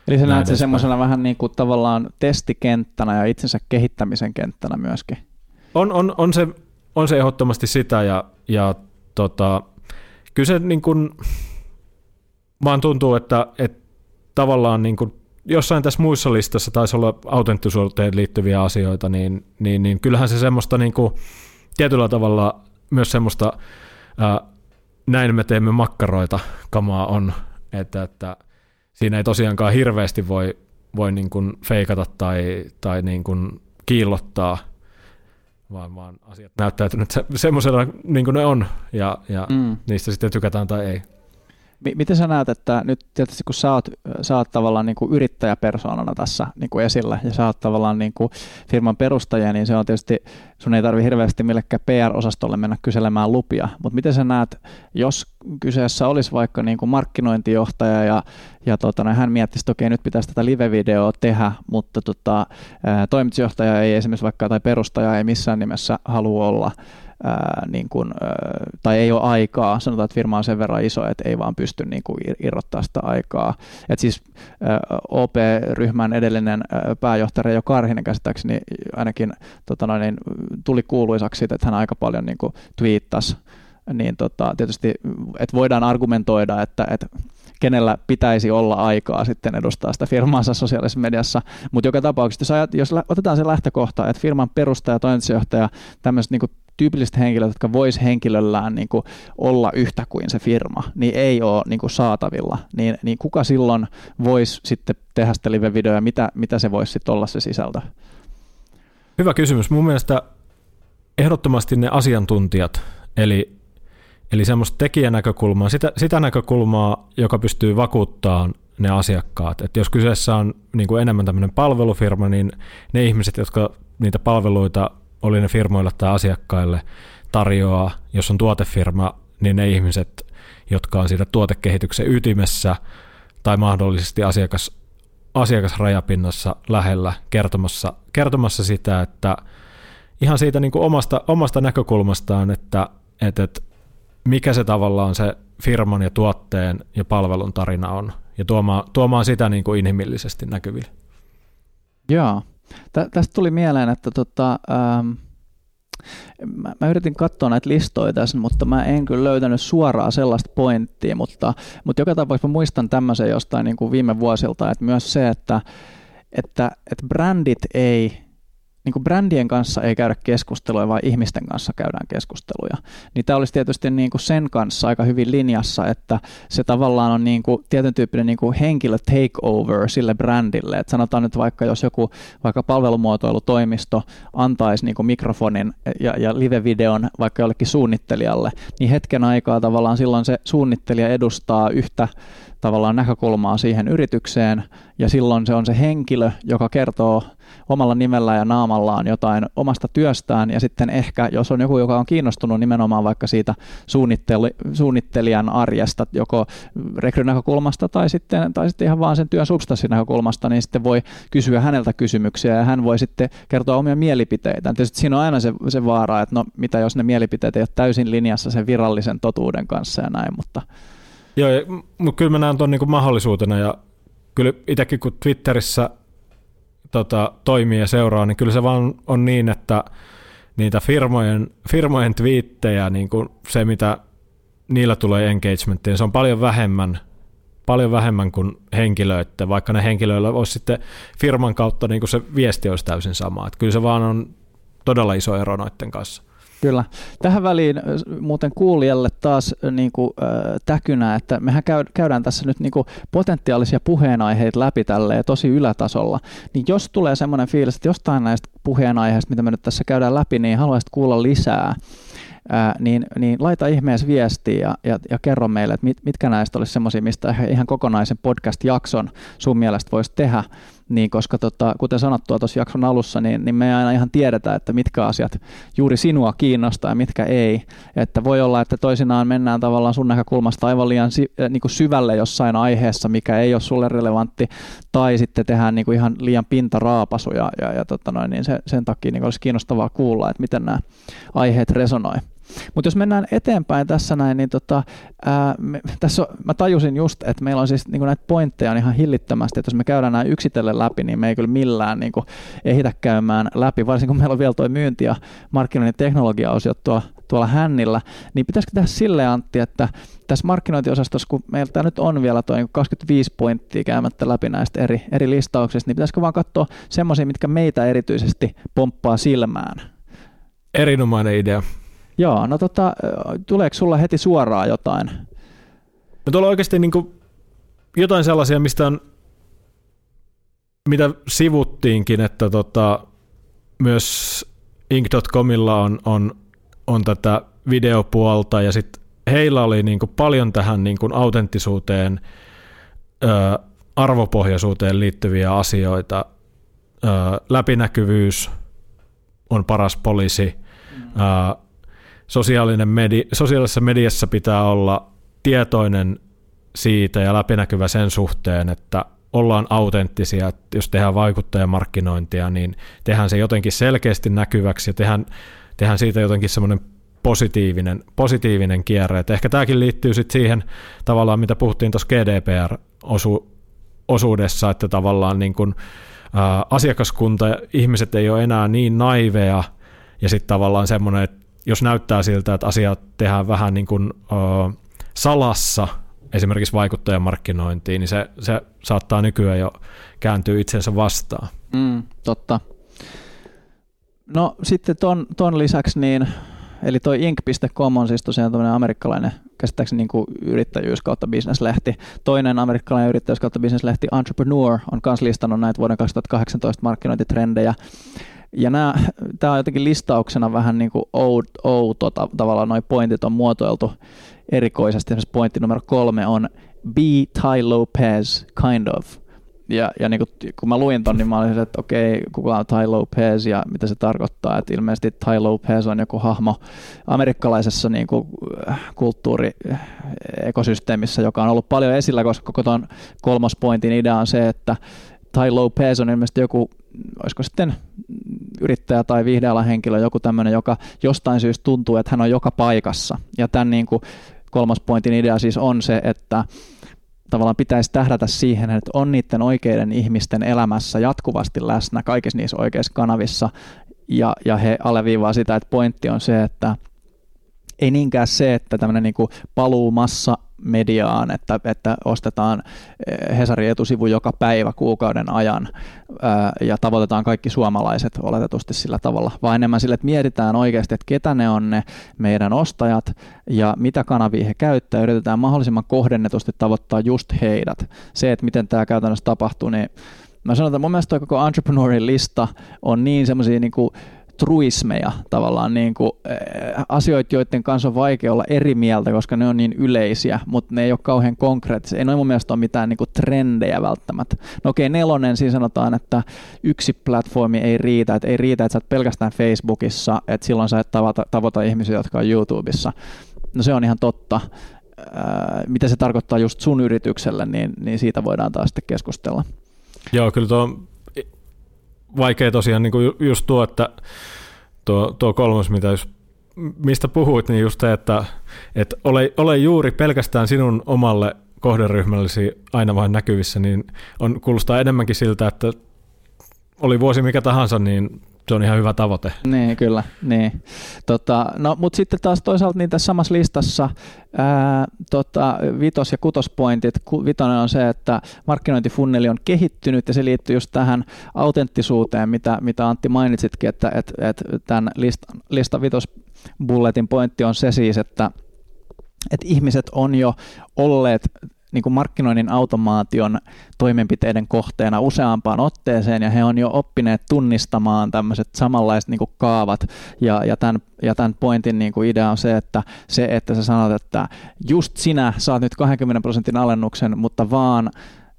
Eli sä näet se semmoisena vähän niin kuin tavallaan testikenttänä ja itsensä kehittämisen kenttänä myöskin. On, on, on, se, on se ehdottomasti sitä ja, ja tota, kyllä se niin kuin, vaan tuntuu, että, että tavallaan niin kuin jossain tässä muissa listassa taisi olla autenttisuuteen liittyviä asioita, niin, niin, niin kyllähän se semmoista niin kuin, tietyllä tavalla myös semmoista, ää, näin me teemme makkaroita kamaa on, että, että siinä ei tosiaankaan hirveästi voi, voi niin kuin feikata tai, tai niin kuin kiillottaa, vaan, vaan asiat näyttäytynyt se, semmoisena niin kuin ne on, ja, ja mm. niistä sitten tykätään tai ei. Miten sä näet, että nyt tietysti kun sä oot, sä oot tavallaan niin kuin yrittäjäpersoonana tässä niin kuin esillä ja sä oot tavallaan niin kuin firman perustaja, niin se on tietysti, sun ei tarvi hirveästi millekään PR-osastolle mennä kyselemään lupia, mutta miten sä näet, jos kyseessä olisi vaikka niin kuin markkinointijohtaja ja, ja tota, no, hän miettisi, että okei, nyt pitäisi tätä live-videoa tehdä, mutta tota, toimitusjohtaja ei esimerkiksi vaikka tai perustaja ei missään nimessä halua olla ää, niin kuin, ää, tai ei ole aikaa, sanotaan, että firma on sen verran iso, että ei vaan pysty niin kuin irrottaa sitä aikaa. Et siis ää, OP-ryhmän edellinen ää, pääjohtaja Jo Karhinen käsittääkseni ainakin tota noin, niin, tuli kuuluisaksi siitä, että hän aika paljon niin kuin twiittasi niin tota, tietysti, että voidaan argumentoida, että, että kenellä pitäisi olla aikaa sitten edustaa sitä firmaansa sosiaalisessa mediassa. Mutta joka tapauksessa, jos, ajat, jos otetaan se lähtökohta, että firman perustaja, toimitusjohtaja, tämmöiset niin tyypilliset henkilöt, jotka vois henkilöllään niin kuin olla yhtä kuin se firma, niin ei ole niin kuin saatavilla, niin, niin kuka silloin voisi sitten tehdä sitä live-videoa, mitä, mitä se voisi sitten olla se sisältö? Hyvä kysymys. Mun mielestä ehdottomasti ne asiantuntijat, eli, eli semmoista tekijänäkökulmaa, sitä, sitä näkökulmaa, joka pystyy vakuuttamaan ne asiakkaat. Et jos kyseessä on niin kuin enemmän tämmöinen palvelufirma, niin ne ihmiset, jotka niitä palveluita oli ne firmoille tai asiakkaille tarjoaa, jos on tuotefirma, niin ne ihmiset, jotka on siitä tuotekehityksen ytimessä tai mahdollisesti asiakas, asiakasrajapinnassa lähellä kertomassa, kertomassa sitä, että ihan siitä niin kuin omasta, omasta näkökulmastaan, että, että, että mikä se tavallaan se firman ja tuotteen ja palvelun tarina on, ja tuomaan, tuomaan sitä niin kuin inhimillisesti näkyville. Joo. Tä, tästä tuli mieleen, että tota, ähm, mä, mä yritin katsoa näitä listoja tässä, mutta mä en kyllä löytänyt suoraan sellaista pointtia, mutta, mutta joka tapauksessa mä muistan tämmöisen jostain niin kuin viime vuosilta, että myös se, että, että, että brändit ei niin kuin brändien kanssa ei käydä keskustelua, vaan ihmisten kanssa käydään keskusteluja. Niin tämä olisi tietysti niin kuin sen kanssa aika hyvin linjassa, että se tavallaan on niin kuin tietyn tyyppinen niin kuin henkilö takeover sille brändille. Et sanotaan nyt vaikka, jos joku vaikka palvelumuotoilutoimisto antaisi niin kuin mikrofonin ja, ja live-videon vaikka jollekin suunnittelijalle, niin hetken aikaa tavallaan silloin se suunnittelija edustaa yhtä tavallaan näkökulmaa siihen yritykseen, ja silloin se on se henkilö, joka kertoo omalla nimellä ja naamallaan jotain omasta työstään, ja sitten ehkä, jos on joku, joka on kiinnostunut nimenomaan vaikka siitä suunnittelijan arjesta, joko rekrynäkökulmasta tai sitten, tai sitten ihan vaan sen työn substanssinäkökulmasta, niin sitten voi kysyä häneltä kysymyksiä, ja hän voi sitten kertoa omia mielipiteitä. Tietysti siinä on aina se, se vaara, että no mitä jos ne mielipiteet ei ole täysin linjassa sen virallisen totuuden kanssa ja näin, mutta Joo, mutta kyllä mä näen tuon niinku mahdollisuutena ja kyllä itsekin kun Twitterissä tota, toimii ja seuraa, niin kyllä se vaan on niin, että niitä firmojen, firmojen twiittejä, niin kuin se mitä niillä tulee engagementtiin, se on paljon vähemmän, paljon vähemmän kuin henkilöitä, vaikka ne henkilöillä olisi sitten firman kautta niin kuin se viesti olisi täysin sama. Että kyllä se vaan on todella iso ero noiden kanssa. Kyllä. Tähän väliin muuten kuulijalle taas niin kuin, äh, täkynä, että mehän käydään tässä nyt niin kuin, potentiaalisia puheenaiheita läpi tälleen tosi ylätasolla. Niin jos tulee semmoinen fiilis, että jostain näistä puheenaiheista, mitä me nyt tässä käydään läpi, niin haluaisit kuulla lisää, ää, niin, niin laita ihmeessä viestiä ja, ja, ja kerro meille, että mit, mitkä näistä olisi semmoisia, mistä ihan kokonaisen podcast-jakson sun mielestä voisi tehdä, niin koska tota, kuten sanottua tuossa jakson alussa, niin, niin me ei aina ihan tiedetä, että mitkä asiat juuri sinua kiinnostaa ja mitkä ei. Että voi olla, että toisinaan mennään tavallaan sun näkökulmasta aivan liian si, äh, niin kuin syvälle jossain aiheessa, mikä ei ole sulle relevantti, tai sitten tehdään niin kuin ihan liian pintaraapasuja, ja, ja tota noin, niin se, sen takia niin olisi kiinnostavaa kuulla, että miten nämä aiheet resonoi. Mutta jos mennään eteenpäin tässä näin, niin tota, ää, me, tässä on, mä tajusin just, että meillä on siis niin näitä pointteja on ihan hillittömästi, että jos me käydään nämä yksitellen läpi, niin me ei kyllä millään niin ehitä käymään läpi, varsinkin kun meillä on vielä tuo myynti- ja markkinoinnin teknologia-osio tuolla, tuolla hännillä, niin pitäisikö tehdä sille Antti, että tässä markkinointiosastossa, kun meillä nyt on vielä tuo 25 pointtia käymättä läpi näistä eri, eri listauksista, niin pitäisikö vaan katsoa semmoisia, mitkä meitä erityisesti pomppaa silmään? Erinomainen idea. Joo, no tota, tuleeko sulla heti suoraan jotain? No tuolla oikeasti niin jotain sellaisia, mistä on, mitä sivuttiinkin, että tota, myös Ink.comilla on, on, on tätä videopuolta ja sitten heillä oli niin paljon tähän niin autenttisuuteen, ö, arvopohjaisuuteen liittyviä asioita. Ö, läpinäkyvyys on paras poliisi. Mm. Ö, sosiaalinen medi- sosiaalisessa mediassa pitää olla tietoinen siitä ja läpinäkyvä sen suhteen, että ollaan autenttisia, että jos tehdään vaikuttajamarkkinointia, niin tehdään se jotenkin selkeästi näkyväksi ja tehdään, tehdään siitä jotenkin semmoinen positiivinen, positiivinen kierre. Et ehkä tämäkin liittyy sitten siihen tavallaan, mitä puhuttiin tuossa GDPR-osuudessa, että tavallaan niin kun, ää, asiakaskunta, ihmiset ei ole enää niin naiveja, ja sitten tavallaan semmoinen, että jos näyttää siltä, että asiat tehdään vähän niin kuin, uh, salassa, esimerkiksi vaikuttajamarkkinointiin, niin se, se saattaa nykyään jo kääntyä itsensä vastaan. Mm, totta. No sitten ton, ton lisäksi, niin, eli toi ink.com on siis tosiaan tämmöinen amerikkalainen käsittääkseni niin yrittäjyys kautta bisneslehti. Toinen amerikkalainen yrittäjyys kautta bisneslehti Entrepreneur on myös listannut näitä vuoden 2018 markkinointitrendejä. Ja tämä on jotenkin listauksena vähän niin kuin outo, tavallaan noin pointit on muotoiltu erikoisesti. Esimerkiksi pointti numero kolme on Be Ty Lopez, kind of. Ja, ja niin kuin, kun mä luin ton, niin mä olin että okei, kuka on Ty Lopez ja mitä se tarkoittaa. Että ilmeisesti Ty Lopez on joku hahmo amerikkalaisessa niin kuin, kulttuuriekosysteemissä, joka on ollut paljon esillä, koska koko ton kolmospointin idea on se, että Tai Lopez on ilmeisesti joku, olisiko sitten yrittäjä tai viihdealan henkilö, joku tämmöinen, joka jostain syystä tuntuu, että hän on joka paikassa. Ja tämän niin kuin kolmas pointin idea siis on se, että tavallaan pitäisi tähdätä siihen, että on niiden oikeiden ihmisten elämässä jatkuvasti läsnä kaikissa niissä oikeissa kanavissa, ja, ja he alleviivaa sitä, että pointti on se, että ei niinkään se, että tämmöinen niin paluu massa mediaan, että, että ostetaan eh, Hesarin etusivu joka päivä kuukauden ajan ja tavoitetaan kaikki suomalaiset oletetusti sillä tavalla, vaan enemmän sille, että mietitään oikeasti, että ketä ne on ne meidän ostajat ja mitä kanavia he käyttää, yritetään mahdollisimman kohdennetusti tavoittaa just heidät. Se, että miten tämä käytännössä tapahtuu, niin mä sanon, että mun mielestä koko entrepreneurin lista on niin semmoisia niin truismeja tavallaan niin kuin, äh, asioita, joiden kanssa on vaikea olla eri mieltä, koska ne on niin yleisiä, mutta ne ei ole kauhean konkreettisia. Ei noin mun mielestä ole mitään niin kuin trendejä välttämättä. No okei, nelonen, siinä sanotaan, että yksi platformi ei riitä, että ei riitä, että sä oot pelkästään Facebookissa, että silloin sä et tavata, tavoita ihmisiä, jotka on YouTubessa. No se on ihan totta. Äh, mitä se tarkoittaa just sun yritykselle, niin, niin siitä voidaan taas sitten keskustella. Joo, kyllä tuo vaikea tosiaan niin kuin just tuo, että tuo, tuo kolmas, mitä jos, mistä puhuit, niin just se, että, että ole, ole juuri pelkästään sinun omalle kohderyhmällesi aina vain näkyvissä, niin on, kuulostaa enemmänkin siltä, että oli vuosi mikä tahansa, niin se on ihan hyvä tavoite. Niin, kyllä. Niin. Tota, no, mutta sitten taas toisaalta niin tässä samassa listassa ää, tota, vitos- ja kutospointit. Vitonen on se, että markkinointifunneli on kehittynyt ja se liittyy just tähän autenttisuuteen, mitä, mitä Antti mainitsitkin, että et, et tämän lista, lista vitos bulletin pointti on se siis, että että ihmiset on jo olleet niin kuin markkinoinnin automaation toimenpiteiden kohteena useampaan otteeseen ja he on jo oppineet tunnistamaan tämmöiset samanlaiset niin kuin kaavat. Ja, ja, tämän, ja tämän pointin niin kuin idea on se, että se, että sä sanot, että just sinä saat nyt 20 prosentin alennuksen, mutta vaan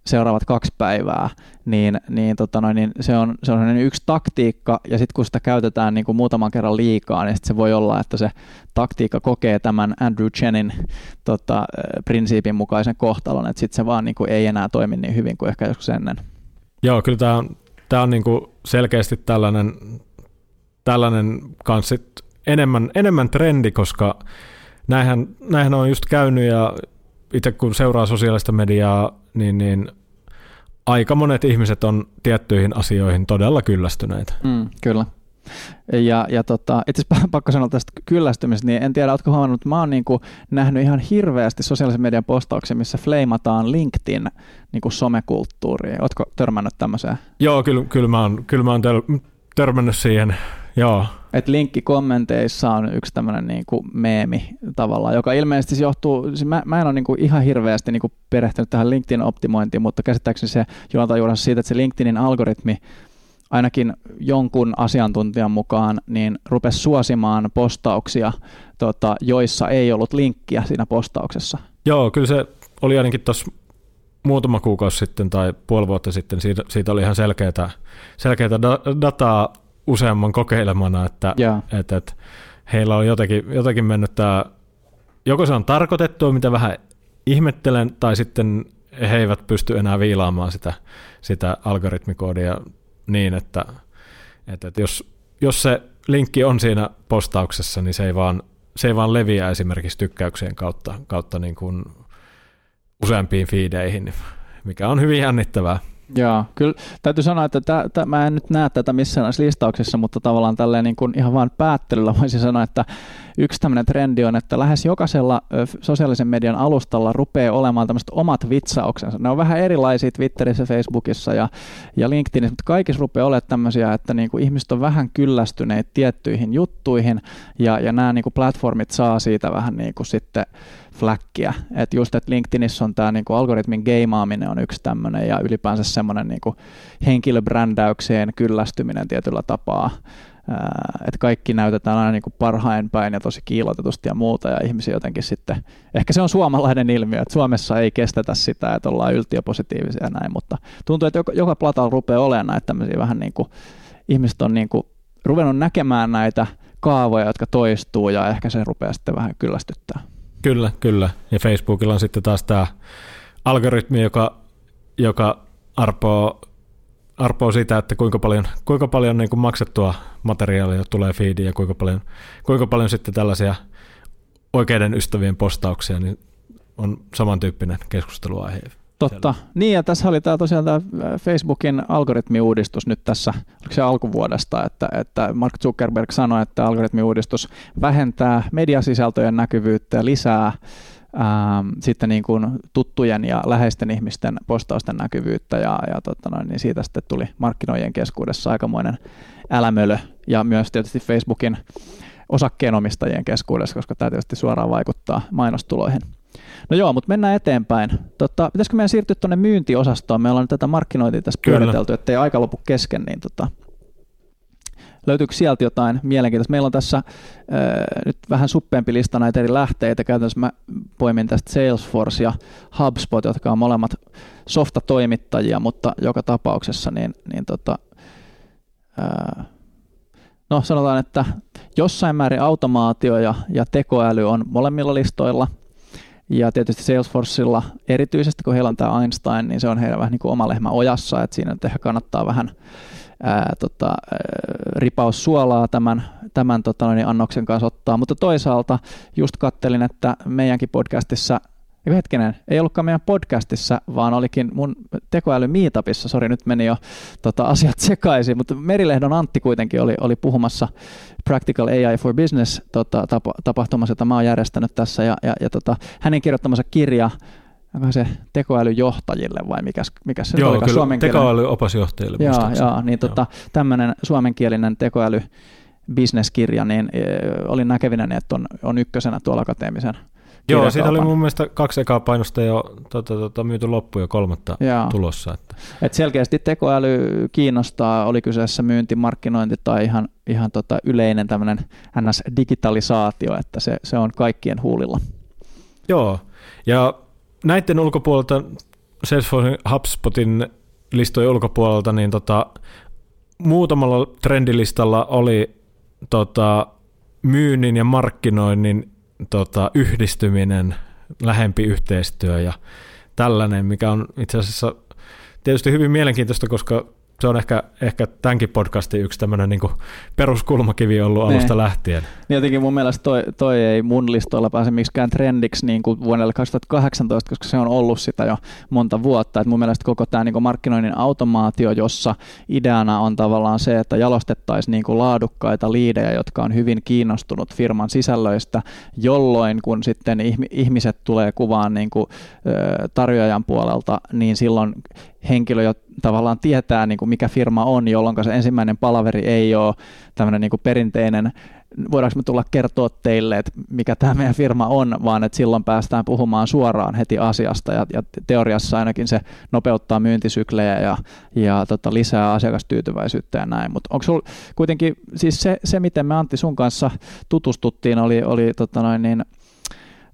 seuraavat kaksi päivää, niin, niin, tota noin, niin se on, se on yksi taktiikka, ja sitten kun sitä käytetään niin kuin muutaman kerran liikaa, niin se voi olla, että se taktiikka kokee tämän Andrew Chenin tota, prinsiipin mukaisen kohtalon, että sitten se vaan niin kuin ei enää toimi niin hyvin kuin ehkä joskus ennen. Joo, kyllä tämä on, tämä on niin kuin selkeästi tällainen, tällainen kanssa enemmän, enemmän trendi, koska näinhän, näinhän on just käynyt ja itse kun seuraa sosiaalista mediaa, niin, niin aika monet ihmiset on tiettyihin asioihin todella kyllästyneitä. Mm, kyllä. Ja, ja tota, itse asiassa pakko sanoa tästä kyllästymisestä, niin en tiedä, oletko huomannut, että mä oon niin kuin nähnyt ihan hirveästi sosiaalisen median postauksia, missä fleimataan LinkedIn niin kuin somekulttuuriin. Oletko törmännyt tämmöiseen? Joo, kyllä, kyllä mä oon, kyllä mä oon törmännyt siihen. Joo. Et linkki kommenteissa on yksi tämmöinen niin kuin meemi tavallaan, joka ilmeisesti siis johtuu, siis mä, mä en ole niin kuin ihan hirveästi niin kuin perehtynyt tähän LinkedIn optimointiin, mutta käsittääkseni se juontaa juurensa siitä, että se LinkedInin algoritmi ainakin jonkun asiantuntijan mukaan niin rupesi suosimaan postauksia, tota, joissa ei ollut linkkiä siinä postauksessa. Joo, kyllä se oli ainakin tuossa muutama kuukausi sitten tai puoli vuotta sitten, siitä, siitä oli ihan selkeää, selkeää dataa useamman kokeilemana, että, yeah. että, että heillä on jotenkin, jotenkin mennyt tämä, joko se on tarkoitettu, mitä vähän ihmettelen, tai sitten he eivät pysty enää viilaamaan sitä, sitä algoritmikoodia niin, että, että, että jos, jos se linkki on siinä postauksessa, niin se ei vaan, se ei vaan leviä esimerkiksi tykkäyksien kautta, kautta niin kuin useampiin fiideihin, mikä on hyvin jännittävää. Joo, kyllä täytyy sanoa, että tä, tä, mä en nyt näe tätä missään näissä listauksissa, mutta tavallaan tälleen niin kuin ihan vain päättelyllä voisin sanoa, että yksi tämmöinen trendi on, että lähes jokaisella sosiaalisen median alustalla rupeaa olemaan tämmöiset omat vitsauksensa. Ne on vähän erilaisia Twitterissä, Facebookissa ja, ja LinkedInissä, mutta kaikissa rupeaa olemaan tämmöisiä, että niin kuin ihmiset on vähän kyllästyneet tiettyihin juttuihin ja, ja nämä niin kuin platformit saa siitä vähän niin kuin sitten fläkkiä. Että just, että LinkedInissä on tämä niinku algoritmin geimaaminen on yksi tämmöinen ja ylipäänsä semmoinen niinku henkilöbrändäykseen kyllästyminen tietyllä tapaa. Että kaikki näytetään aina niinku parhain päin ja tosi kiilotetusti ja muuta ja ihmisiä jotenkin sitten, ehkä se on suomalainen ilmiö, että Suomessa ei kestetä sitä, että ollaan yltiöpositiivisia ja näin, mutta tuntuu, että joka, joka platalla rupeaa olemaan näitä tämmöisiä vähän niin kuin, ihmiset on niin kuin ruvennut näkemään näitä kaavoja, jotka toistuu ja ehkä se rupeaa sitten vähän kyllästyttää. Kyllä, kyllä. Ja Facebookilla on sitten taas tämä algoritmi, joka, joka arpoo arpoo sitä, että kuinka paljon, kuinka paljon niin kuin maksettua materiaalia tulee feediin ja kuinka paljon, kuinka paljon sitten tällaisia oikeiden ystävien postauksia, niin on samantyyppinen keskusteluaihe. Totta. Siellä. Niin ja tässä oli tämä tosiaan tämä Facebookin algoritmiuudistus nyt tässä, oliko se alkuvuodesta, että, että Mark Zuckerberg sanoi, että algoritmiuudistus vähentää mediasisältöjen näkyvyyttä ja lisää ähm, sitten niin kuin tuttujen ja läheisten ihmisten postausten näkyvyyttä ja, ja tota noin, niin siitä sitten tuli markkinoijien keskuudessa aikamoinen älämölö ja myös tietysti Facebookin osakkeenomistajien keskuudessa, koska tämä tietysti suoraan vaikuttaa mainostuloihin. No joo, mutta mennään eteenpäin. Tota, pitäisikö meidän siirtyä tuonne myyntiosastoon? Me ollaan tätä markkinointia tässä pyöritelty, ettei aika lopu kesken, niin tota, löytyykö sieltä jotain mielenkiintoista? Meillä on tässä äh, nyt vähän suppeampi lista näitä eri lähteitä. Käytännössä mä poimin tästä Salesforce ja HubSpot, jotka on molemmat softatoimittajia, mutta joka tapauksessa niin, niin tota, äh, no sanotaan, että jossain määrin automaatio ja, ja tekoäly on molemmilla listoilla – ja tietysti Salesforcella erityisesti, kun heillä on tämä Einstein, niin se on heidän vähän niin kuin oma lehmä ojassa, että siinä nyt ehkä kannattaa vähän ää, tota, ää, ripaus suolaa tämän, tämän tota, niin annoksen kanssa ottaa. Mutta toisaalta just kattelin, että meidänkin podcastissa Eikö hetkinen, ei ollutkaan meidän podcastissa, vaan olikin mun tekoäly meetupissa, sori nyt meni jo tota, asiat sekaisin, mutta Merilehdon Antti kuitenkin oli, oli puhumassa Practical AI for Business tota, tapa, tapahtumassa, jota mä oon järjestänyt tässä, ja, ja, ja tota, hänen kirjoittamansa kirja, onko se tekoälyjohtajille vai mikä, mikä se Joo, oli? kyllä, suomenkielinen... tekoälyopasjohtajille. Joo, joo, niin tota, tämmöinen suomenkielinen tekoäly bisneskirja, niin olin näkevinä, että on, on ykkösenä tuolla akateemisen Joo, siitä oli mun mielestä kaksi ekaa painosta jo tota, tota, myyty loppu ja kolmatta Jaa. tulossa. Että. Et selkeästi tekoäly kiinnostaa, oli kyseessä myynti, markkinointi tai ihan, ihan tota yleinen tämmöinen NS-digitalisaatio, että se, se on kaikkien huulilla. Joo, ja näiden ulkopuolelta, Salesforce HubSpotin listojen ulkopuolelta, niin tota, muutamalla trendilistalla oli tota, myynnin ja markkinoinnin tota, yhdistyminen, lähempi yhteistyö ja tällainen, mikä on itse asiassa tietysti hyvin mielenkiintoista, koska se on ehkä, ehkä tämänkin podcastin yksi tämmöinen niin peruskulmakivi ollut niin. alusta lähtien. Niin jotenkin mun mielestä toi, toi ei mun listoilla pääse miksikään trendiksi niin kuin vuodelle 2018, koska se on ollut sitä jo monta vuotta. Et mun mielestä koko tämä niin markkinoinnin automaatio, jossa ideana on tavallaan se, että jalostettaisiin niin kuin laadukkaita liidejä, jotka on hyvin kiinnostunut firman sisällöistä, jolloin kun sitten ihmiset tulee kuvaan niin kuin, tarjoajan puolelta, niin silloin henkilö jo tavallaan tietää, niin kuin mikä firma on, jolloin se ensimmäinen palaveri ei ole tämmöinen niin kuin perinteinen voidaanko me tulla kertoa teille, että mikä tämä meidän firma on, vaan että silloin päästään puhumaan suoraan heti asiasta ja, ja teoriassa ainakin se nopeuttaa myyntisyklejä ja, ja tota, lisää asiakastyytyväisyyttä ja näin, mutta onko kuitenkin, siis se, se miten me Antti sun kanssa tutustuttiin oli, oli tota noin niin,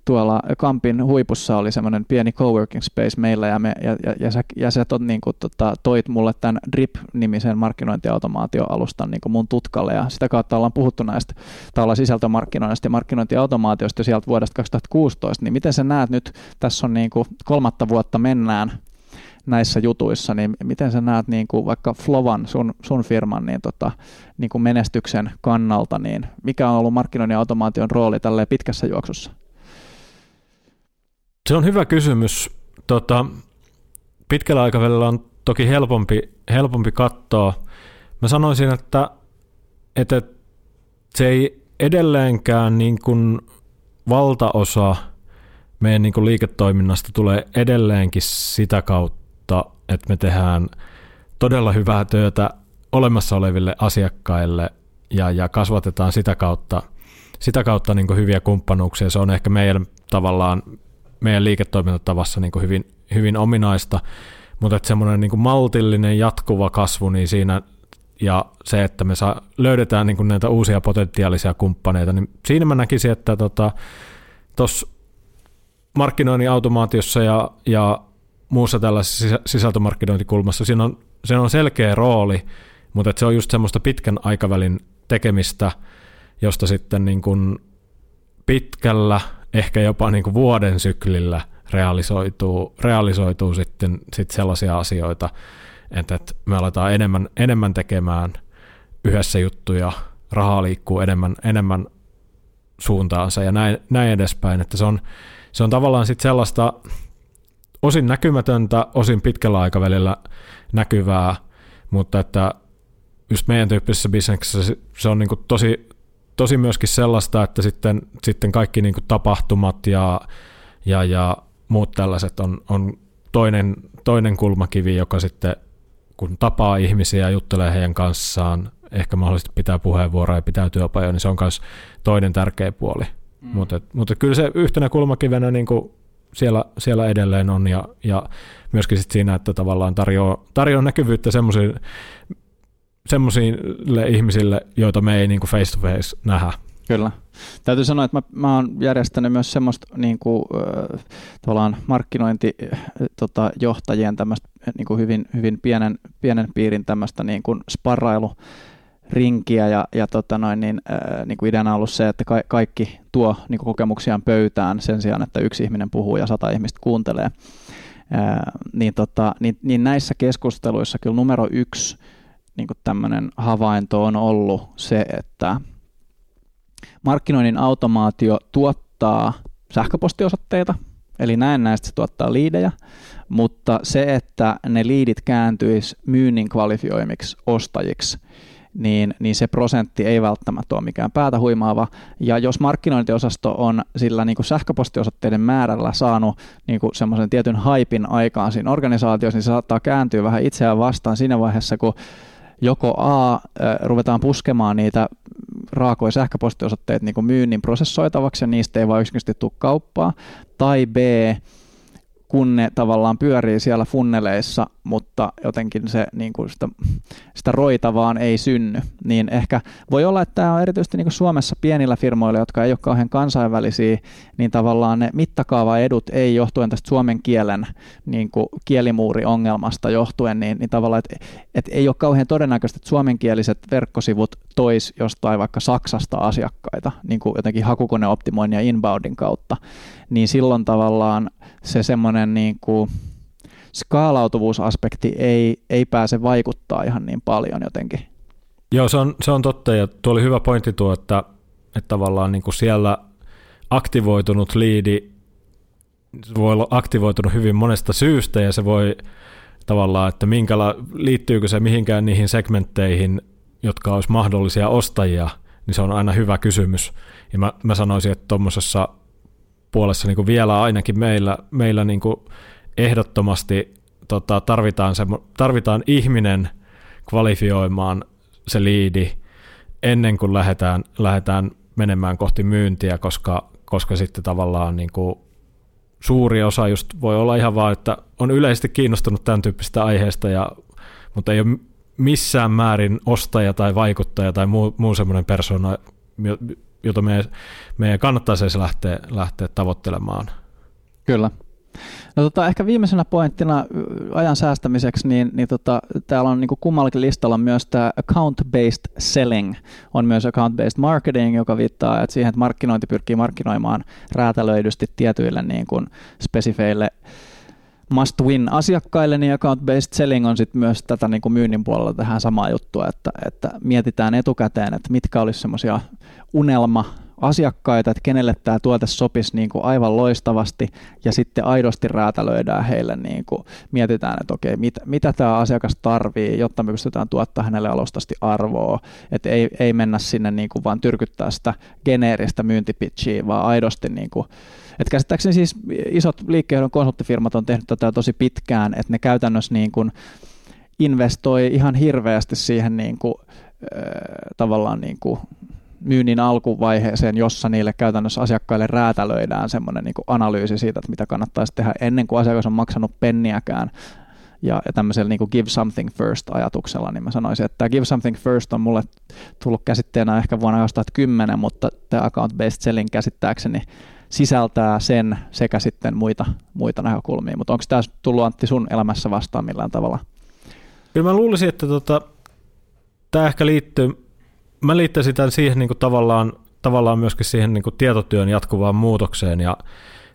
tuolla Kampin huipussa oli semmoinen pieni coworking space meillä ja, me, ja, ja, ja, sä, ja sä tot, niin kuin, tota, toit mulle tämän Drip-nimisen markkinointiautomaatioalustan niin kuin mun tutkalle ja sitä kautta ollaan puhuttu näistä tavallaan sisältömarkkinoinnista ja markkinointiautomaatiosta sieltä vuodesta 2016, niin miten sä näet nyt, tässä on niin kuin kolmatta vuotta mennään näissä jutuissa, niin miten sä näet niin kuin vaikka Flovan, sun, sun firman, niin, tota, niin kuin menestyksen kannalta, niin mikä on ollut markkinoinnin automaation rooli tälle pitkässä juoksussa? Se on hyvä kysymys. Tota, pitkällä aikavälillä on toki helpompi, helpompi katsoa. Mä sanoisin, että, että se ei edelleenkään niin kuin valtaosa meidän niin kuin liiketoiminnasta tulee edelleenkin sitä kautta, että me tehdään todella hyvää työtä olemassa oleville asiakkaille ja, ja kasvatetaan sitä kautta, sitä kautta niin kuin hyviä kumppanuuksia. Se on ehkä meidän tavallaan meidän liiketoimintatavassa niin kuin hyvin, hyvin ominaista, mutta että semmoinen niin kuin maltillinen jatkuva kasvu, niin siinä ja se, että me saa, löydetään niin kuin näitä uusia potentiaalisia kumppaneita, niin siinä mä näkisin, että tuossa tota, markkinoinnin automaatiossa ja, ja muussa tällaisessa sisältömarkkinointikulmassa siinä on, siinä on selkeä rooli, mutta että se on just semmoista pitkän aikavälin tekemistä, josta sitten niin kuin pitkällä ehkä jopa niin kuin vuoden syklillä realisoituu, realisoituu sitten sit sellaisia asioita, että, että me aletaan enemmän, enemmän tekemään yhdessä juttuja, rahaa liikkuu enemmän, enemmän suuntaansa ja näin, näin edespäin, että se on, se on tavallaan sitten sellaista osin näkymätöntä, osin pitkällä aikavälillä näkyvää, mutta että just meidän tyyppisessä bisneksessä se on niin tosi, tosi myöskin sellaista, että sitten, sitten kaikki niin tapahtumat ja, ja, ja muut tällaiset on, on toinen, toinen kulmakivi, joka sitten kun tapaa ihmisiä ja juttelee heidän kanssaan, ehkä mahdollisesti pitää puheenvuoroja ja pitää työpajoja, niin se on myös toinen tärkeä puoli. Mm. Mutta, mutta kyllä se yhtenä kulmakivenä niin kuin siellä, siellä edelleen on ja, ja myöskin sit siinä, että tavallaan tarjoaa, tarjoaa näkyvyyttä semmoisille semmoisille ihmisille, joita me ei niin kuin face to face nähdä. Kyllä. Täytyy sanoa, että mä, mä oon järjestänyt myös semmoista niin kuin, äh, markkinointijohtajien tota, tämmöistä niin kuin hyvin, hyvin pienen, pienen piirin tämmöistä niin kuin sparrailu rinkiä ja, ja tota noin, niin, äh, niin kuin ideana on ollut se, että ka- kaikki tuo niin kuin kokemuksiaan pöytään sen sijaan, että yksi ihminen puhuu ja sata ihmistä kuuntelee. Äh, niin, tota, niin, niin näissä keskusteluissa kyllä numero yksi niin tämmöinen havainto on ollut se, että markkinoinnin automaatio tuottaa sähköpostiosoitteita, eli näin näistä se tuottaa liidejä, mutta se, että ne liidit kääntyisi myynnin kvalifioimiksi ostajiksi, niin, niin se prosentti ei välttämättä ole mikään päätä huimaava. Ja jos markkinointiosasto on sillä niin kuin sähköpostiosoitteiden määrällä saanut niin kuin semmoisen tietyn haipin aikaan siinä organisaatiossa, niin se saattaa kääntyä vähän itseään vastaan siinä vaiheessa, kun joko A, ruvetaan puskemaan niitä raakoja sähköpostiosoitteita niin kuin myynnin prosessoitavaksi ja niistä ei vaan yksinkertaisesti tule kauppaa, tai B, kun ne tavallaan pyörii siellä funneleissa, mutta jotenkin se, niin kuin sitä, sitä roita vaan ei synny, niin ehkä voi olla, että tämä on erityisesti niin kuin Suomessa pienillä firmoilla, jotka ei ole kauhean kansainvälisiä, niin tavallaan ne mittakaavaedut ei johtuen tästä suomen kielen niin kuin kielimuuriongelmasta johtuen, niin, niin tavallaan, että, että ei ole kauhean todennäköistä, että suomenkieliset verkkosivut tois jostain vaikka Saksasta asiakkaita, niin kuin jotenkin hakukoneoptimoinnin ja inboundin kautta, niin silloin tavallaan se semmoinen niin kuin skaalautuvuusaspekti ei, ei pääse vaikuttaa ihan niin paljon jotenkin. Joo, se on, se on totta ja tuo oli hyvä pointti tuo, että, että tavallaan niin kuin siellä aktivoitunut liidi voi olla aktivoitunut hyvin monesta syystä ja se voi tavallaan, että minkäla, liittyykö se mihinkään niihin segmentteihin, jotka olisi mahdollisia ostajia, niin se on aina hyvä kysymys. Ja mä, mä sanoisin, että tuommoisessa puolessa niin kuin vielä ainakin meillä, meillä niin kuin ehdottomasti tota, tarvitaan, se, tarvitaan ihminen kvalifioimaan se liidi ennen kuin lähdetään, lähdetään menemään kohti myyntiä, koska, koska sitten tavallaan niin kuin suuri osa just voi olla ihan vaan, että on yleisesti kiinnostunut tämän tyyppistä aiheesta, ja, mutta ei ole missään määrin ostaja tai vaikuttaja tai muu, muu semmoinen persona, jota meidän, meidän kannattaisi edes lähteä, lähteä tavoittelemaan. Kyllä. No tota, ehkä viimeisenä pointtina ajan säästämiseksi, niin, niin tota, täällä on niin kummallakin listalla myös tämä account-based selling, on myös account-based marketing, joka viittaa että siihen, että markkinointi pyrkii markkinoimaan räätälöidysti tietyille niin kuin spesifeille must win asiakkaille, niin account-based selling on sitten myös tätä niin kuin myynnin puolella tähän samaa juttua, että, että mietitään etukäteen, että mitkä olisi semmoisia unelma asiakkaita, että kenelle tämä tuote sopisi niin kuin aivan loistavasti ja sitten aidosti räätälöidään heille, niin kuin mietitään, että okei, mit, mitä tämä asiakas tarvii, jotta me pystytään tuottaa hänelle alustasti arvoa, että ei, ei mennä sinne niin kuin vaan tyrkyttää sitä geneeristä myyntipitchiä, vaan aidosti niin kuin, että käsittääkseni siis isot liikkeenjohdon konsulttifirmat on tehnyt tätä tosi pitkään, että ne käytännössä niin kuin investoi ihan hirveästi siihen niin kuin, tavallaan niin kuin myynnin alkuvaiheeseen, jossa niille käytännössä asiakkaille räätälöidään semmoinen niin analyysi siitä, että mitä kannattaisi tehdä ennen kuin asiakas on maksanut penniäkään. Ja, ja tämmöisellä niin give something first ajatuksella, niin mä sanoisin, että tämä give something first on mulle tullut käsitteenä ehkä vuonna 2010, mutta tämä account-based selling käsittääkseni sisältää sen sekä sitten muita, muita näkökulmia. Mutta onko tämä tullut Antti sun elämässä vastaan millään tavalla? Kyllä mä luulisin, että tota, tämä ehkä liittyy mä liittäisin tämän siihen niin kuin tavallaan, tavallaan myöskin siihen niin kuin tietotyön jatkuvaan muutokseen ja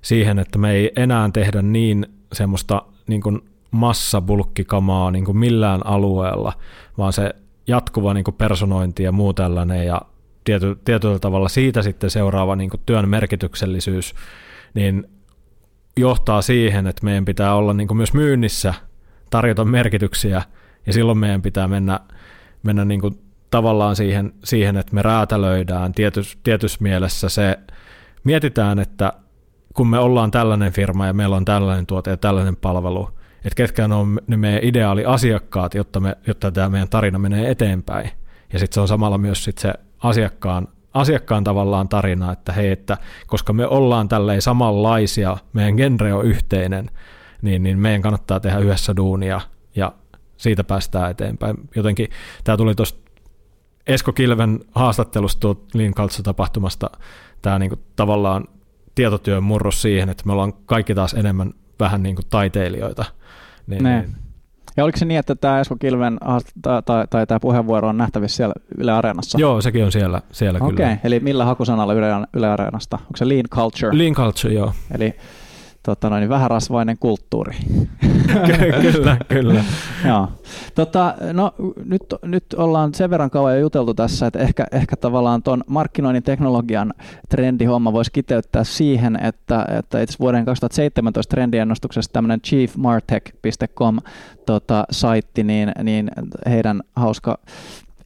siihen, että me ei enää tehdä niin semmoista niin kuin massabulkkikamaa niin kuin millään alueella, vaan se jatkuva niin kuin personointi ja muu tällainen ja tiety, tietyllä tavalla siitä sitten seuraava niin kuin työn merkityksellisyys, niin johtaa siihen, että meidän pitää olla niin kuin myös myynnissä, tarjota merkityksiä ja silloin meidän pitää mennä, mennä niin kuin tavallaan siihen, siihen, että me räätälöidään tietys, tietyssä mielessä se, mietitään, että kun me ollaan tällainen firma ja meillä on tällainen tuote ja tällainen palvelu, että ketkä on ne meidän ideaaliasiakkaat, jotta, me, jotta tämä meidän tarina menee eteenpäin. Ja sitten se on samalla myös sit se asiakkaan, asiakkaan tavallaan tarina, että hei, että koska me ollaan tälleen samanlaisia, meidän genre on yhteinen, niin, niin meidän kannattaa tehdä yhdessä duunia ja siitä päästään eteenpäin. Jotenkin tämä tuli tuosta Esko Kilven haastattelusta tuolta Lean tapahtumasta tämä niinku tavallaan tietotyön murros siihen, että me ollaan kaikki taas enemmän vähän niin kuin taiteilijoita. Niin, niin. Ja oliko se niin, että tämä Esko Kilven tai, tai, tai tämä puheenvuoro on nähtävissä siellä Yle Areenassa? Joo, sekin on siellä, siellä okay. kyllä. eli millä hakusanalla Yle, Yle Areenasta? Onko se Lean Culture? Lean Culture, joo. Eli tota noin, vähärasvainen kulttuuri. kyllä, kyllä. Joo. Tota, no, nyt, nyt ollaan sen verran kauan jo juteltu tässä, että ehkä, ehkä tavallaan tuon markkinoinnin teknologian trendihomma voisi kiteyttää siihen, että, että itse vuoden 2017 trendiennustuksessa tämmöinen chiefmartech.com tota, saitti, niin, niin heidän hauska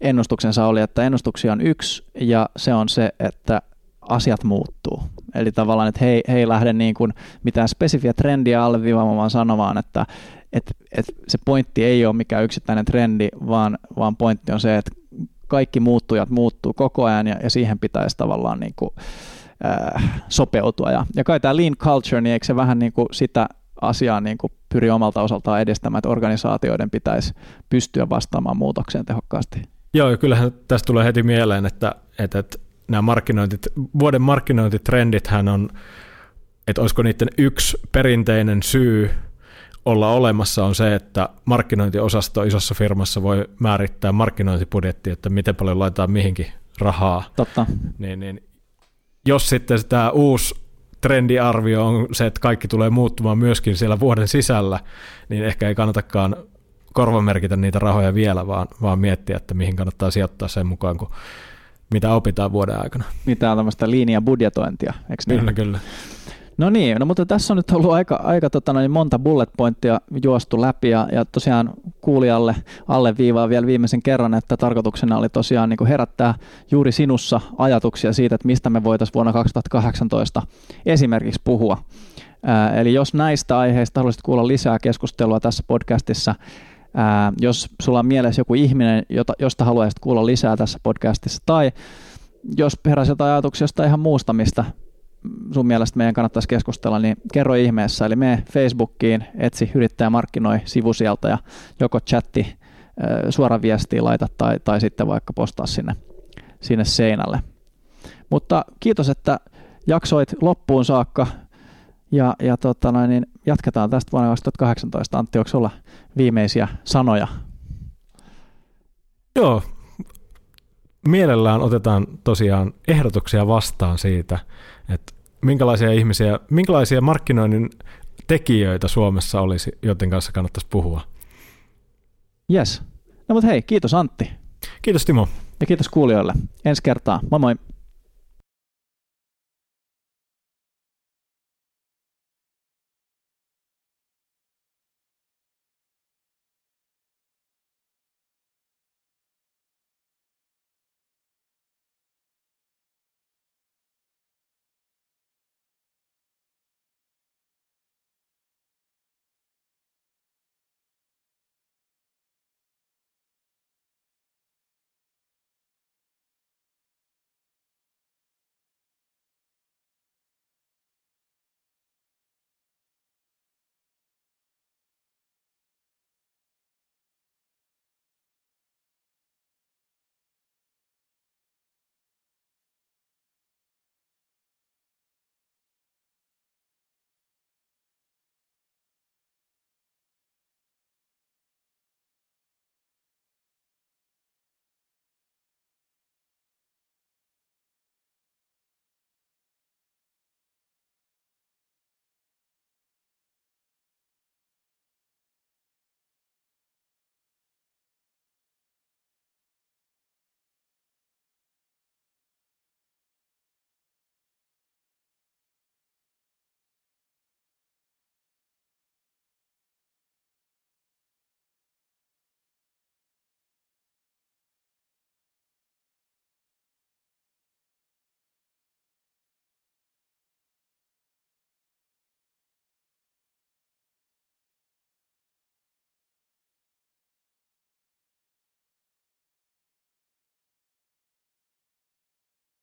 ennustuksensa oli, että ennustuksia on yksi, ja se on se, että asiat muuttuu. Eli tavallaan, että he, he ei lähde niin kuin mitään spesifiä trendiä alleviivaamaan, vaan sanomaan, että et, et se pointti ei ole mikään yksittäinen trendi, vaan, vaan pointti on se, että kaikki muuttujat muuttuu koko ajan ja, ja siihen pitäisi tavallaan niin kuin, äh, sopeutua. Ja, ja kai tämä lean culture, niin eikö se vähän niin kuin sitä asiaa niin kuin pyri omalta osaltaan edistämään, että organisaatioiden pitäisi pystyä vastaamaan muutokseen tehokkaasti? Joo, ja kyllähän tästä tulee heti mieleen, että, että, että nämä markkinointit, vuoden markkinointitrendithän on, että olisiko niiden yksi perinteinen syy olla olemassa on se, että markkinointiosasto isossa firmassa voi määrittää markkinointibudjetti, että miten paljon laitetaan mihinkin rahaa. Totta. Niin, niin, jos sitten tämä uusi trendiarvio on se, että kaikki tulee muuttumaan myöskin siellä vuoden sisällä, niin ehkä ei kannatakaan korvamerkitä niitä rahoja vielä, vaan, vaan miettiä, että mihin kannattaa sijoittaa sen mukaan, kun mitä opitaan vuoden aikana. Mitä on tämmöistä linjabudjetointia, eikö niin? Kyllä, kyllä. No niin, no mutta tässä on nyt ollut aika, aika tota, noin monta bullet pointtia juostu läpi ja, ja tosiaan kuulijalle alle viivaa vielä viimeisen kerran, että tarkoituksena oli tosiaan niin kuin herättää juuri sinussa ajatuksia siitä, että mistä me voitaisiin vuonna 2018 esimerkiksi puhua. Ää, eli jos näistä aiheista haluaisit kuulla lisää keskustelua tässä podcastissa, Ää, jos sulla on mielessä joku ihminen, jota, josta haluaisit kuulla lisää tässä podcastissa, tai jos heräsi jotain ajatuksia jostain ihan muusta, mistä sun mielestä meidän kannattaisi keskustella, niin kerro ihmeessä. Eli me Facebookiin, etsi yrittäjä markkinoi sivu sieltä ja joko chatti, suora viestiä laita tai, tai sitten vaikka postaa sinne, sinne seinälle. Mutta kiitos, että jaksoit loppuun saakka ja, ja tota noin, niin jatketaan tästä vuonna 2018. Antti, onko sulla viimeisiä sanoja? Joo, mielellään otetaan tosiaan ehdotuksia vastaan siitä, että minkälaisia ihmisiä, minkälaisia markkinoinnin tekijöitä Suomessa olisi, joiden kanssa kannattaisi puhua. Yes. No mutta hei, kiitos Antti. Kiitos Timo. Ja kiitos kuulijoille. Ensi kertaa. Moi moi.